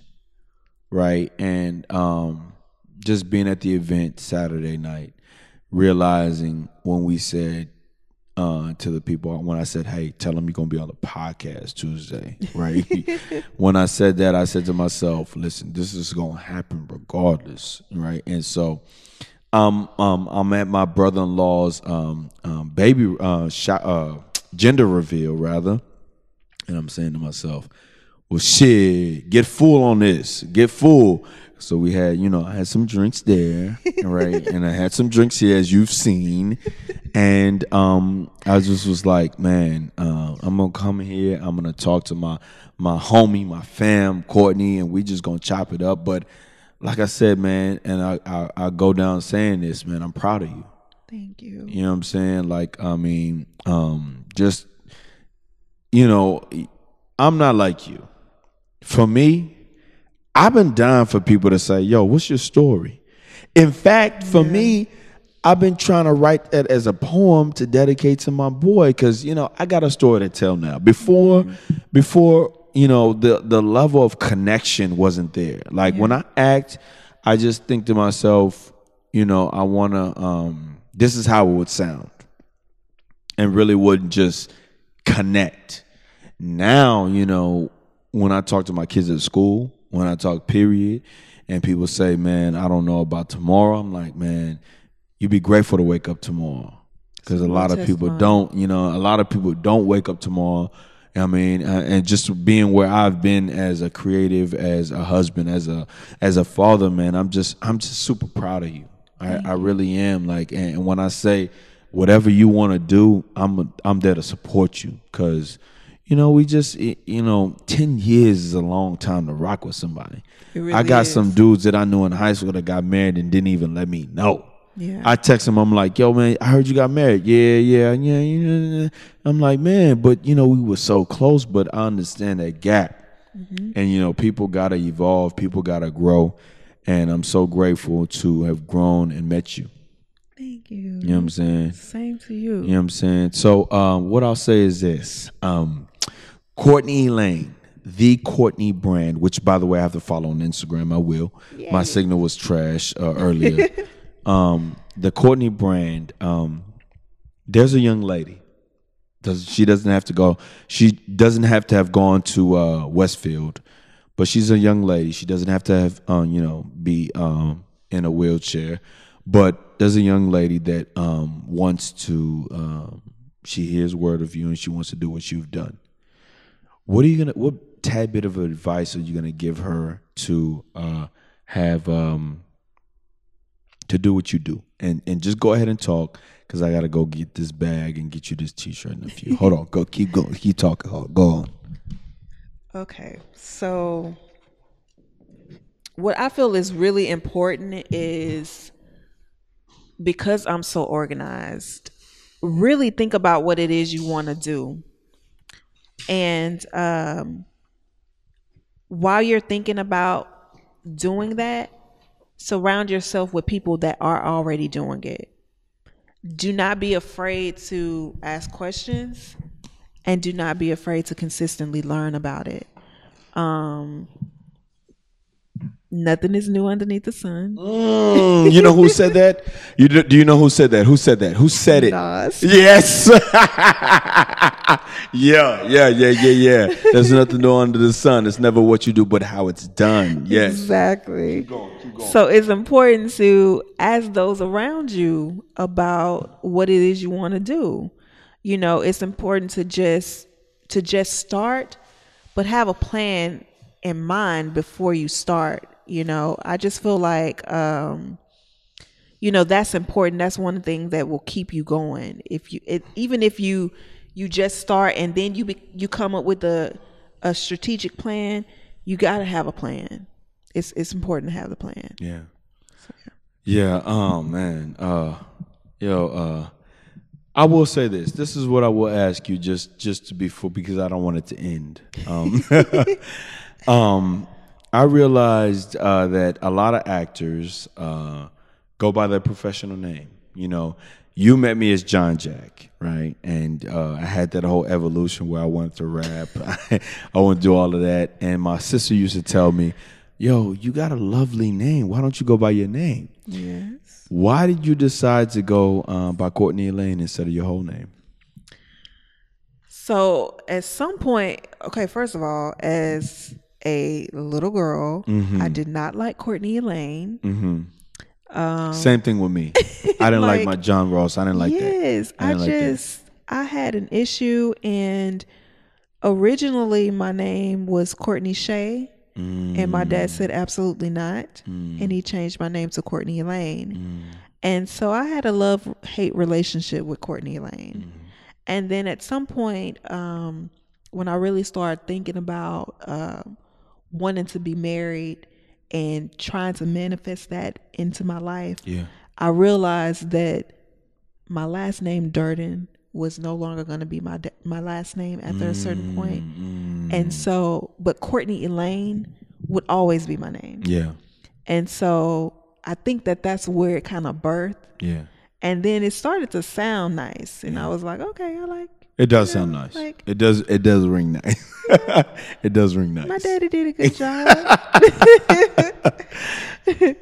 right? And um, just being at the event Saturday night, realizing when we said uh, to the people when I said, "Hey, tell them you're gonna be on the podcast Tuesday," right? when I said that, I said to myself, "Listen, this is gonna happen regardless, right?" And so, um, I'm at my brother-in-law's um, um, baby uh, shot, uh, gender reveal, rather, and I'm saying to myself, "Well, shit, get full on this, get full." So we had, you know, I had some drinks there, right, and I had some drinks here, as you've seen, and um, I just was like, man, uh, I'm gonna come here, I'm gonna talk to my my homie, my fam, Courtney, and we just gonna chop it up. But like I said, man, and I I, I go down saying this, man, I'm proud of you. Thank you. You know what I'm saying? Like, I mean, um, just you know, I'm not like you. For me, I've been dying for people to say, "Yo, what's your story?" In fact, for me, I've been trying to write that as a poem to dedicate to my boy because you know I got a story to tell now. Before, before you know the the level of connection wasn't there. Like when I act, I just think to myself, you know, I want to. um This is how it would sound, and really wouldn't just connect. Now, you know, when I talk to my kids at school, when I talk period, and people say, "Man, I don't know about tomorrow," I'm like, "Man, you'd be grateful to wake up tomorrow," because a lot of people don't. You know, a lot of people don't wake up tomorrow. I mean, uh, and just being where I've been as a creative, as a husband, as a as a father, man, I'm just I'm just super proud of you. I, I really am. Like, and when I say whatever you want to do, I'm I'm there to support you because you know we just you know ten years is a long time to rock with somebody. Really I got some dudes that I knew in high school that got married and didn't even let me know. Yeah. I text him. I'm like, "Yo, man, I heard you got married." Yeah, yeah, yeah. yeah. I'm like, man, but you know, we were so close. But I understand that gap, Mm-hmm. and you know, people gotta evolve. People gotta grow, and I'm so grateful to have grown and met you. Thank you. You know what I'm saying? Same to you. You know what I'm saying? So um, what I'll say is this. Um, Courtney Elaine, the Courtney brand, which by the way I have to follow on Instagram. I will. My signal was trash uh, earlier. um, the Courtney brand, um, there's a young lady. Does she doesn't have to go she doesn't have to have gone to uh, Westfield, but she's a young lady. She doesn't have to have uh, you know be um, in a wheelchair. But there's a young lady that um, wants to. Um, she hears word of you and she wants to do what you've done. What are you gonna? What tad bit of advice are you gonna give her to uh, have um, to do what you do? And and just go ahead and talk because I gotta go get this bag and get you this T-shirt in a few. Hold on, go keep going, keep talking. Hold- Go on. Okay, so what I feel is really important is because I'm so organized, really think about what it is you want to do. And um, while you're thinking about doing that, surround yourself with people that are already doing it. Do not be afraid to ask questions and do not be afraid to consistently learn about it. Um, nothing is new underneath the sun. Mm, you know who said that? You do, do you know who said that? Who said that? Who said it? Nas. Yes. yeah, yeah, yeah, yeah, yeah. There's nothing new under the sun. It's never what you do, but how it's done. Yes. Exactly. So it's important to ask those around you about what it is you want to do. You know, it's important to just to just start, but have a plan in mind before you start. You know, I just feel like um you know that's important that's one thing that will keep you going if you it, even if you you just start and then you be, you come up with a a strategic plan you got to have a plan it's it's important to have the plan Yeah. Yeah. Oh man. Uh, yo. Uh, I will say this. This is what I will ask you, just just to be because I don't want it to end. Um, um, I realized uh, that a lot of actors uh, go by their professional name. You know, you met me as John Jack, right? And uh, I had that whole evolution where I wanted to rap. I wanted to do all of that. And my sister used to tell me, "Yo, you got a lovely name. Why don't you go by your name?" Yes. Why did you decide to go uh, by Courtney Elaine instead of your whole name? So at some point, okay, first of all, as a little girl, Mm-hmm. I did not like Courtney Elaine. Same thing with me. I didn't like, like- my John Ross. I didn't like that. yes, I, like that. just I had an issue, and originally my name was Courtney Shay, and my dad said absolutely not, and he changed my name to Courtney Elaine, and so I had a love hate relationship with Courtney Elaine, and then at some point, um, when I really started thinking about um wanting to be married and trying to manifest that into my life, Yeah. I realized that my last name Durden was no longer going to be my my last name after a certain point. Mm-hmm. and so but Courtney Elaine would always be my name, Yeah. and so I think that that's where it kind of birthed, Yeah. and then it started to sound nice, and I was like, okay, I like It does sound nice. like- it does. It does ring nice. it does ring nice. my daddy did a good job.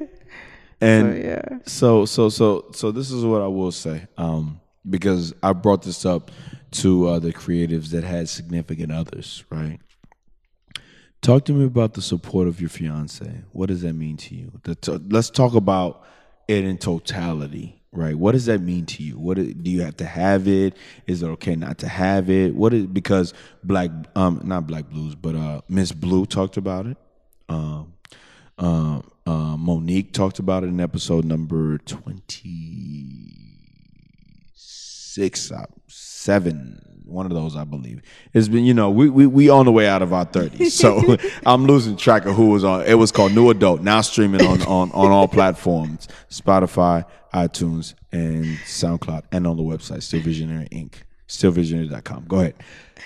and yeah. so so so so this is what I will say. Um, because I brought this up to uh, the creatives that had significant others, right? Talk to me about the support of your fiance. What does that mean to you? T- let's talk about it in totality, right? What does that mean to you? What do you have to have it? Is it okay not to have it? What is because black um not black blues, but uh Miss Blue talked about it. Um uh, uh, Monique talked about it in episode number 26, uh, seven, one of those, I believe. It's been, you know, we, we, we on the way out of our 30s. So I'm losing track of who was on. It was called New Adult, now streaming on, on, on all platforms Spotify, iTunes, and SoundCloud, and on the website, Still Visionary Inc., stillvisionary.com. Go ahead.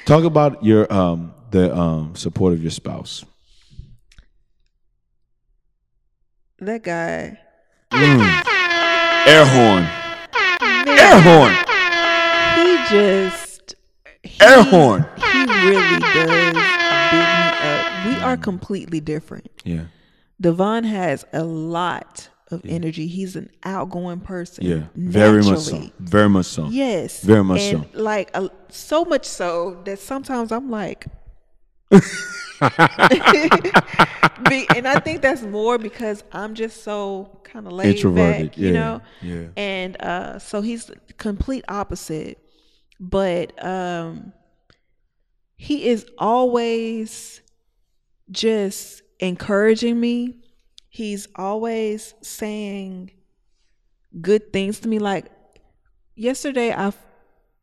Talk about your um, the um, support of your spouse. That guy, Air horn. Air horn. he just he, Air horn. He really does big me up. We are completely different. Yeah. Devon has a lot of energy. He's an outgoing person. Yeah. Very much so. Very much so. Yes. Very much and so. Like uh, so much so that sometimes I'm like Be, and I think that's more because I'm just so kind of laid Introverted, back, you yeah, know. yeah. And uh, so he's complete opposite, but um, he is always just encouraging me. He's always saying good things to me. Like yesterday, I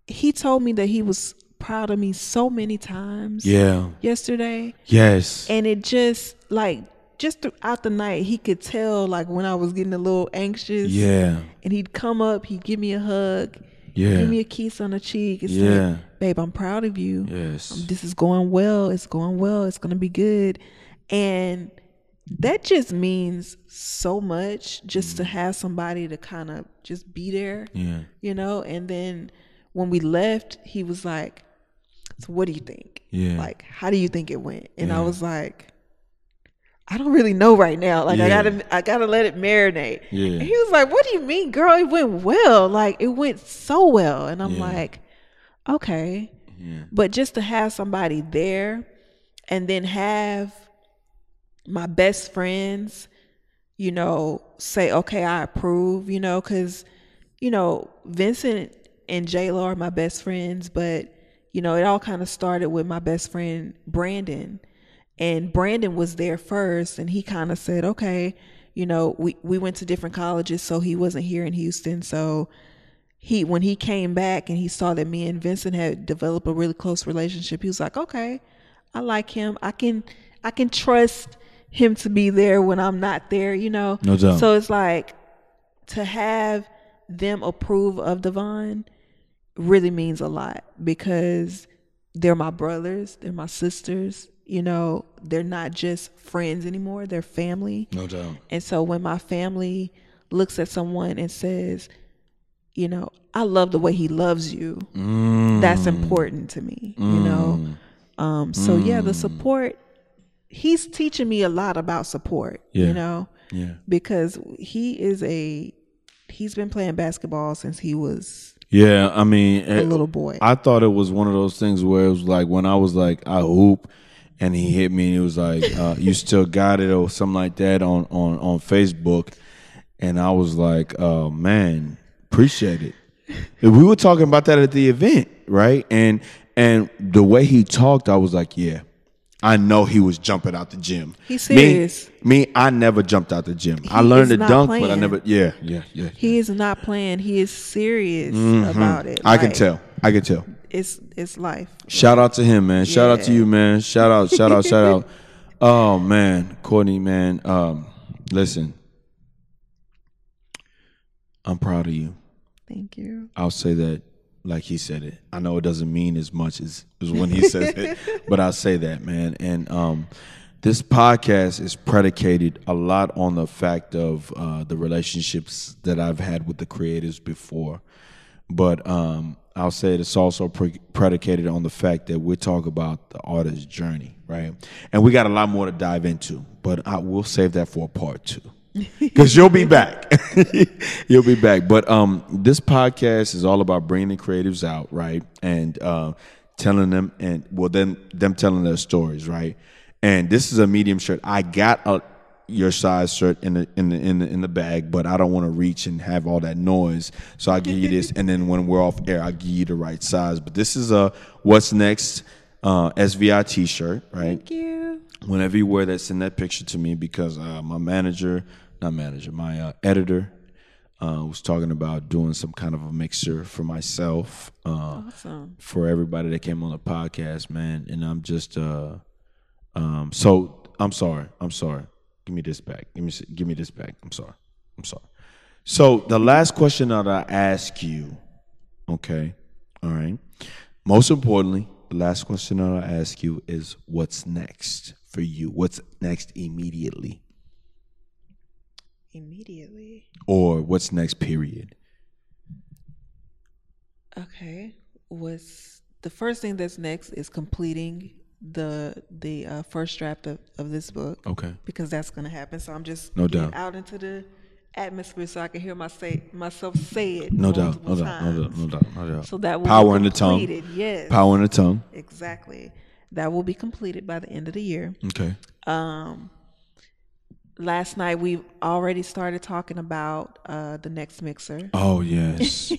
he told me that he was proud of me so many times. Yeah. Yesterday, Yes. and it just like just throughout the night, he could tell like when I was getting a little anxious. Yeah. And he'd come up, he'd give me a hug, Yeah. give me a kiss on the cheek, and Yeah. say, "Babe, I'm proud of you. Yes. Um, this is going well. It's going well. It's gonna be good." And that just means so much just to mm. have somebody to kind of just be there Yeah. you know? And then when we left he was like so what do you think? Yeah. like how do you think it went? And i was like i don't really know right now. Like i gotta i gotta let it marinate. Yeah. and he was like what do you mean girl? It went well. Like it went so well. And i'm Yeah. like okay. Yeah. but just to have somebody there and then have my best friends, you know, say, okay, I approve, you know, because, you know, Vincent and Jayla are my best friends, but, you know, it all kind of started with my best friend, Brandon. And Brandon was there first, and he kind of said, okay, you know, we, we went to different colleges, so he wasn't here in Houston. So he when he came back and he saw that me and Vincent had developed a really close relationship, he was like, "Okay, I like him. I can I can trust him to be there when I'm not there." You know. No doubt. So it's like to have them approve of Devon really means a lot because they're my brothers, they're my sisters. You know, they're not just friends anymore; they're family. No doubt. And so when my family looks at someone and says, you know, I love the way he loves you, Mm. that's important to me, you know. Um, so yeah, the support, he's teaching me a lot about support, Yeah. you know, Yeah. because he is a, he's been playing basketball since he was Yeah, I mean, a it- little boy. I thought it was one of those things where it was like when I was like I hoop, and he hit me, and it was like uh, you still got it or something like that on on on Facebook, and I was like, oh man, appreciate it. We were talking about that at the event, right? And and the way he talked, I was like, yeah. I know he was jumping out the gym. He's Me- serious. Me, I never jumped out the gym. I learned to dunk, but I never. Yeah, yeah, yeah. he is not playing. He is serious Mm-hmm. about it. I can tell. I can tell. It's it's life. Shout out to him, man. Shout out to you, man. Shout out, shout out, shout out. Oh man, Courtney, man. Um, listen, I'm proud of you. Thank you. I'll say that like he said it. I know it doesn't mean as much as, as when he says it, but I'll say that, man. And um, this podcast is predicated a lot on the fact of uh, the relationships that I've had with the creators before. But um, I'll say it, it's also pre- predicated on the fact that we talk about the artist's journey, right? And we got a lot more to dive into, but I will save that for a part two because you'll be back. you'll be back. But um, this podcast is all about bringing the creatives out, right, and uh, telling them, and well, then them telling their stories, right. And this is a medium shirt. I got a your size shirt in the in the in the in the bag, but I don't want to reach and have all that noise. So I give you this, and then when we're off air, I give you the right size. But this is a what's next uh, SVI T-shirt, right? Thank you. whenever you wear that, send that picture to me because uh, my manager, not manager, my uh, editor uh, was talking about doing some kind of a mixer for myself, uh, Awesome. for everybody that came on the podcast, man. And I'm just, uh, um, so I'm sorry, I'm sorry. Give me this back. Give me, give me this back. I'm sorry. I'm sorry. So the last question that I ask you, okay, all right. Most importantly, the last question that I ask you is what's next for you? What's next immediately? Immediately. Or what's next period? Okay. What's the first thing that's next is completing the the uh, first draft of, of this book. Okay. Because that's gonna happen. So I'm just No doubt. out into the atmosphere so I can hear my say myself say it. No doubt, no multiple doubt, no doubt, no doubt, no doubt. So that will Power be in the tongue. Yes. Power in the tongue. Exactly. That will be completed by the end of the year. Okay. Um, last night we already started talking about uh, the next mixer. Oh yes.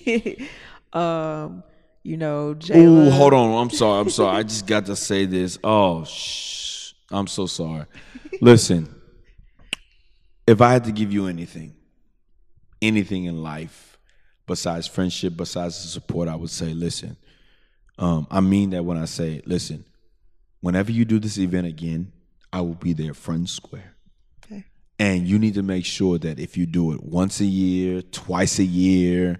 um, you know, Ooh, hold on. I'm sorry. I'm sorry. I just got to say this. Oh, shh. I'm so sorry. Listen, if I had to give you anything, anything in life besides friendship, besides the support, I would say, listen. Um, I mean that when I say, listen. Whenever you do this event again, I will be there front square. And you need to make sure that if you do it once a year, twice a year,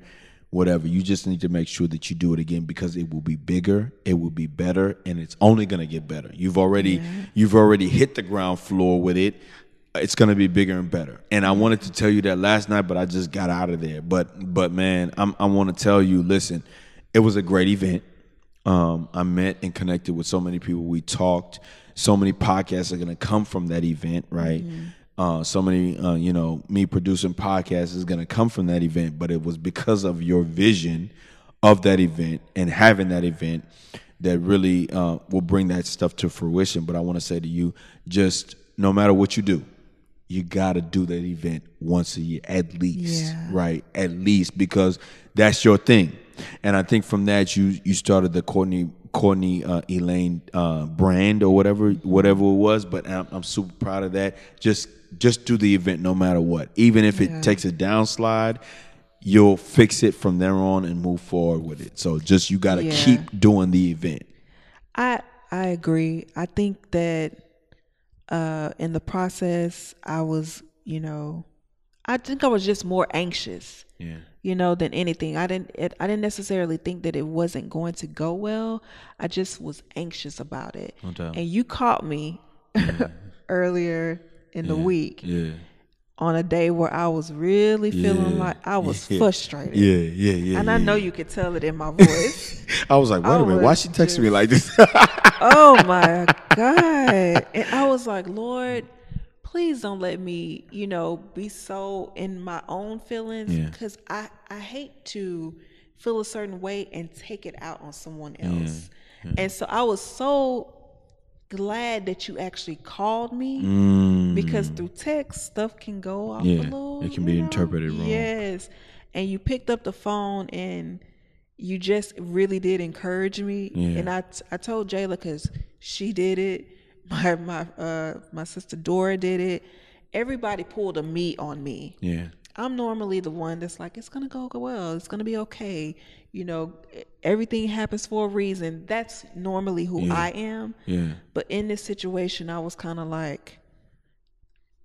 whatever, you just need to make sure that you do it again because it will be bigger, it will be better, and it's only gonna get better. You've already you've already hit the ground floor with it. It's gonna be bigger and better. And I wanted to tell you that last night, but I just got out of there. But but man, I'm, I want to tell you, listen, it was a great event. Um, I met and connected with so many people. We talked. So many podcasts are going to come from that event, right? Uh, so many, uh, you know, me producing podcasts is going to come from that event. But it was because of your vision of that event and having that event that really uh, will bring that stuff to fruition. But I want to say to you, just no matter what you do, you got to do that event once a year at least, Yeah. right? At least because that's your thing. And I think from that you you started the Courtney Courtney uh, Elaine uh, brand or whatever whatever it was. But I'm, I'm super proud of that. Just just do the event no matter what, even if it takes a downslide. You'll fix it from there on and move forward with it. So just you got to Yeah. keep doing the event. I I agree. I think that uh, in the process, I was, you know, I think I was just more anxious. Yeah. you know, than anything. I didn't it, I didn't necessarily think that it wasn't going to go well. I just was anxious about it. No. And you caught me earlier in the week Yeah. on a day where I was really feeling Yeah. like I was Yeah. frustrated. Yeah, yeah, yeah. And I know you could tell it in my voice. I was like, wait I a minute, why she texting me like this? oh my god and i was like lord please don't let me you know be so in my own feelings Yeah. because i i hate to feel a certain way and take it out on someone else and so i was so glad that you actually called me because through text stuff can go off Mm. Yeah, a little it can be know? interpreted wrong. yes and you picked up the phone and you just really did encourage me Yeah. and I, t- I told Jayla because she did it my my uh my sister Dora did it everybody pulled a me on me yeah. I'm normally the one that's like it's gonna go well it's gonna be okay you know everything happens for a reason that's normally who Yeah. I am Yeah. but in this situation I was kind of like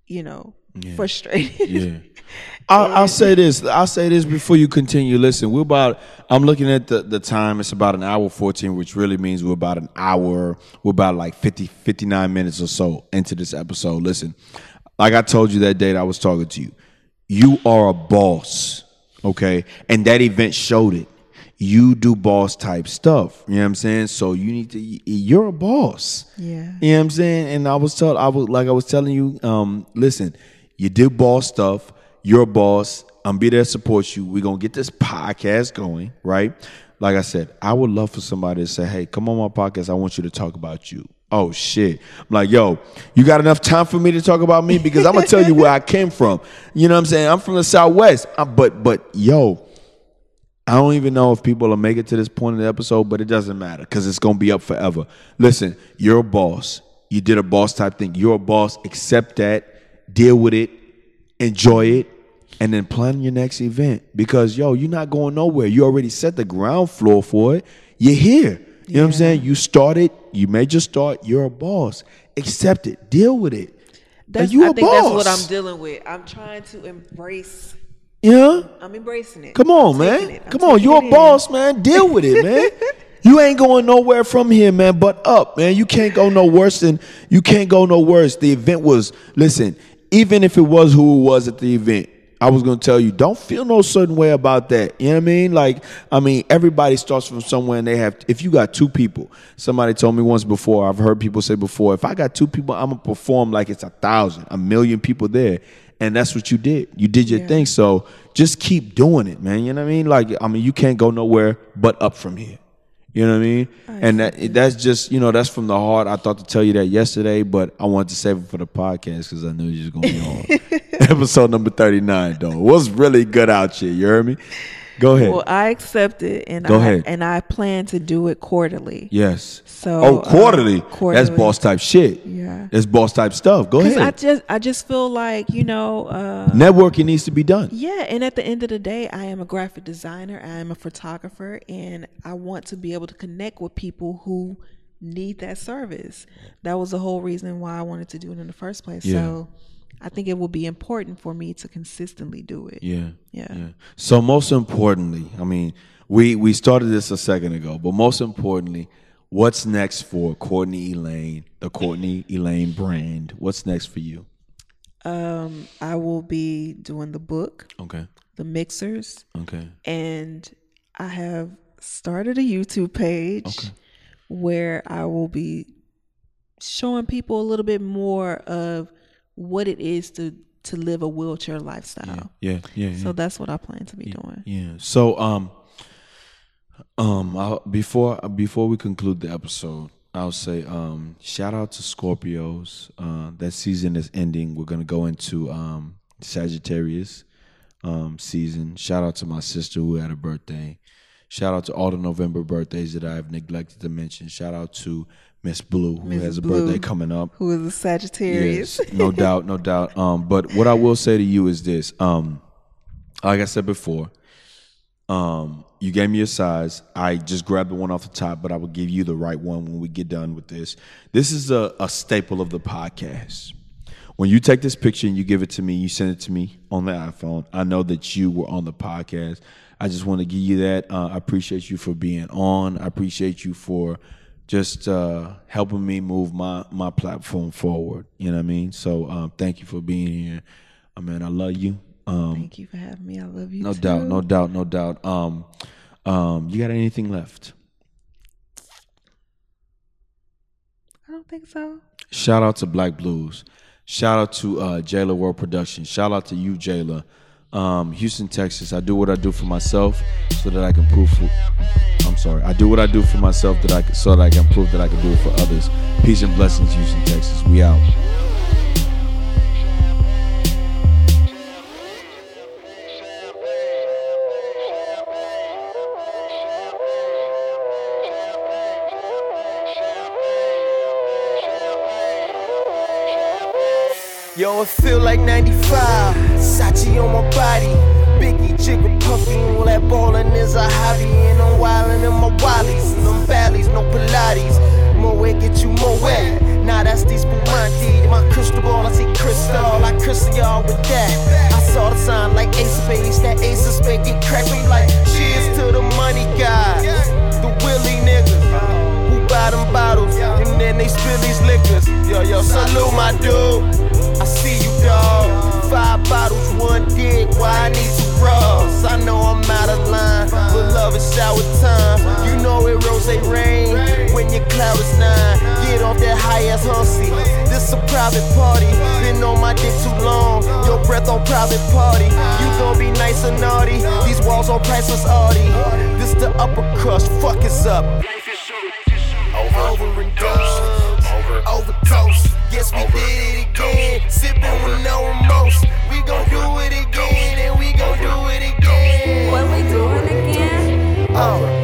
you know Yeah. frustrated Yeah. I'll, I'll say this. I'll say this before you continue. Listen, we're about. I'm looking at the, the time. It's about an hour 14, which really means we're about an hour. We're about like 50, 59 minutes or so into this episode. Listen, like I told you that day that I was talking to you, you are a boss, okay? And that event showed it. You do boss type stuff. You know what I'm saying? So you need to. You're a boss. Yeah. You know what I'm saying? And I was tell I was like I was telling you, um, listen, you do boss stuff, you're a boss, I'm be there to support you. We're gonna get this podcast going, right? Like I said, I would love for somebody to say, Hey, come on my podcast, I want you to talk about you. Oh shit. I'm like, yo, you got enough time for me to talk about me? Because I'm gonna tell you where I came from. You know what I'm saying? I'm from the Southwest. i but but yo, I don't even know if people will make it to this point in the episode, but it doesn't matter because it's gonna be up forever. Listen, you're a boss. You did a boss type thing. You're a boss. Accept that. Deal with it. Enjoy it, and then plan your next event. Because yo, you're not going nowhere. You already set the ground floor for it. You're here. You know what I'm saying? You started. You made your start. You're a boss. Accept it. Deal with it. that's, you I a think that's what. I'm dealing with I'm trying to embrace Yeah. I'm embracing it Come on, I'm man. Come on, you're a in. boss, man. Deal with it, man. you ain't going nowhere from here, man, but up, man. You can't go no worse than you can't go no worse. The event was listen, even if it was who it was at the event, I was gonna tell you, don't feel no certain way about that. You know what I mean? Like, I mean, everybody starts from somewhere and they have if you got two people, somebody told me once before, I've heard people say before, if I got two people, I'm gonna perform like it's a thousand, a million people there. And that's what you did. You did your thing. So just keep doing it, man. You know what I mean? Like, I mean, you can't go nowhere but up from here. You know what I mean? and that that's just you know that's from the heart. I thought to tell you that yesterday, but I wanted to save it for the podcast because I knew you was gonna be on episode number thirty nine. Though it was really good out here. You heard me? Go ahead. Well, I accept it, and Go I ahead. and I plan to do it quarterly. yes. So, oh, uh, quarterly. That's boss type shit. Yeah. That's boss type stuff. Go ahead. I just I just feel like you know, uh, Networking needs to be done. yeah. And at the end of the day, I am a graphic designer. I am a photographer, and I want to be able to connect with people who need that service. That was the whole reason why I wanted to do it in the first place. Yeah. So, I think it will be important for me to consistently do it. Yeah. Yeah. So most importantly, I mean, we we started this a second ago, but most importantly, what's next for Courtney Elaine, the Courtney Elaine brand? What's next for you? Um, I will be doing the book, Okay. the mixers, Okay. and I have started a YouTube page where I will be showing people a little bit more of what it is to to live a wheelchair lifestyle. Yeah. Yeah. yeah. So that's what I plan to be doing. Yeah. So um um I'll, before before we conclude the episode, I'll say um shout out to Scorpios. Uh that season is ending. We're going to go into um Sagittarius um season. Shout out to my sister who had a birthday. Shout out to all the November birthdays that I've neglected to mention. Shout out to Miss Blue who Miss has a Blue. birthday coming up. Who is a Sagittarius? Yes, no doubt, no doubt. Um, but what I will say to you is this. Um, like I said before, um, you gave me a size. I just grabbed the one off the top, but I will give you the right one when we get done with this. This is a, a staple of the podcast. when you take this picture and you give it to me, you send it to me on the iPhone. I know that you were on the podcast. I just want to give you that. Uh, I appreciate you for being on. I appreciate you for just uh, helping me move my my platform forward. You know what I mean? So um, thank you for being here. I mean, I love you. Um, Thank you for having me. I love you. no too. doubt, no doubt, no doubt. Um, um, you got anything left? I don't think so. Shout out to Black Blues. Shout out to uh, Jayla World Productions. Shout out to you, Jayla. Um, Houston, Texas. I do what I do for myself so that I can prove. For, I'm sorry. I do what I do for myself that I can, so that I can prove that I can do it for others. Peace and blessings, Houston, Texas. We out. Yo, it feel like 95. Sachi on my body. Biggie, jigger, puffy. All that ballin' is a hobby. And I'm wildin' in my wallies. And them valleys, no Pilates. More wet, get you more wet. Now that's these Spumante. My crystal ball, I see crystal. I crystal y'all with that. I saw the sign like Ace of. That Ace of Spades get cracked me like cheers to the money guys. The Willie niggas who buy them bottles and then they spill these liquors. Yo, yo, salute my dude. I see you, dog. Five bottles, one dick. Why I need two bras? I know I'm out of line, but love is shower time. You know it rose rain when your cloud is nine. Get off that high ass hussy. This a private party. Been on my dick too long. Your breath on private party. You gon' be nice and naughty. These walls on priceless Audi. This the upper crust. Fuck is up. Over and done. Overdose. Yes, we Over. did it again. Sipping with no remorse. We gon' do it again, and we gon' do it again. What we do it again. Over.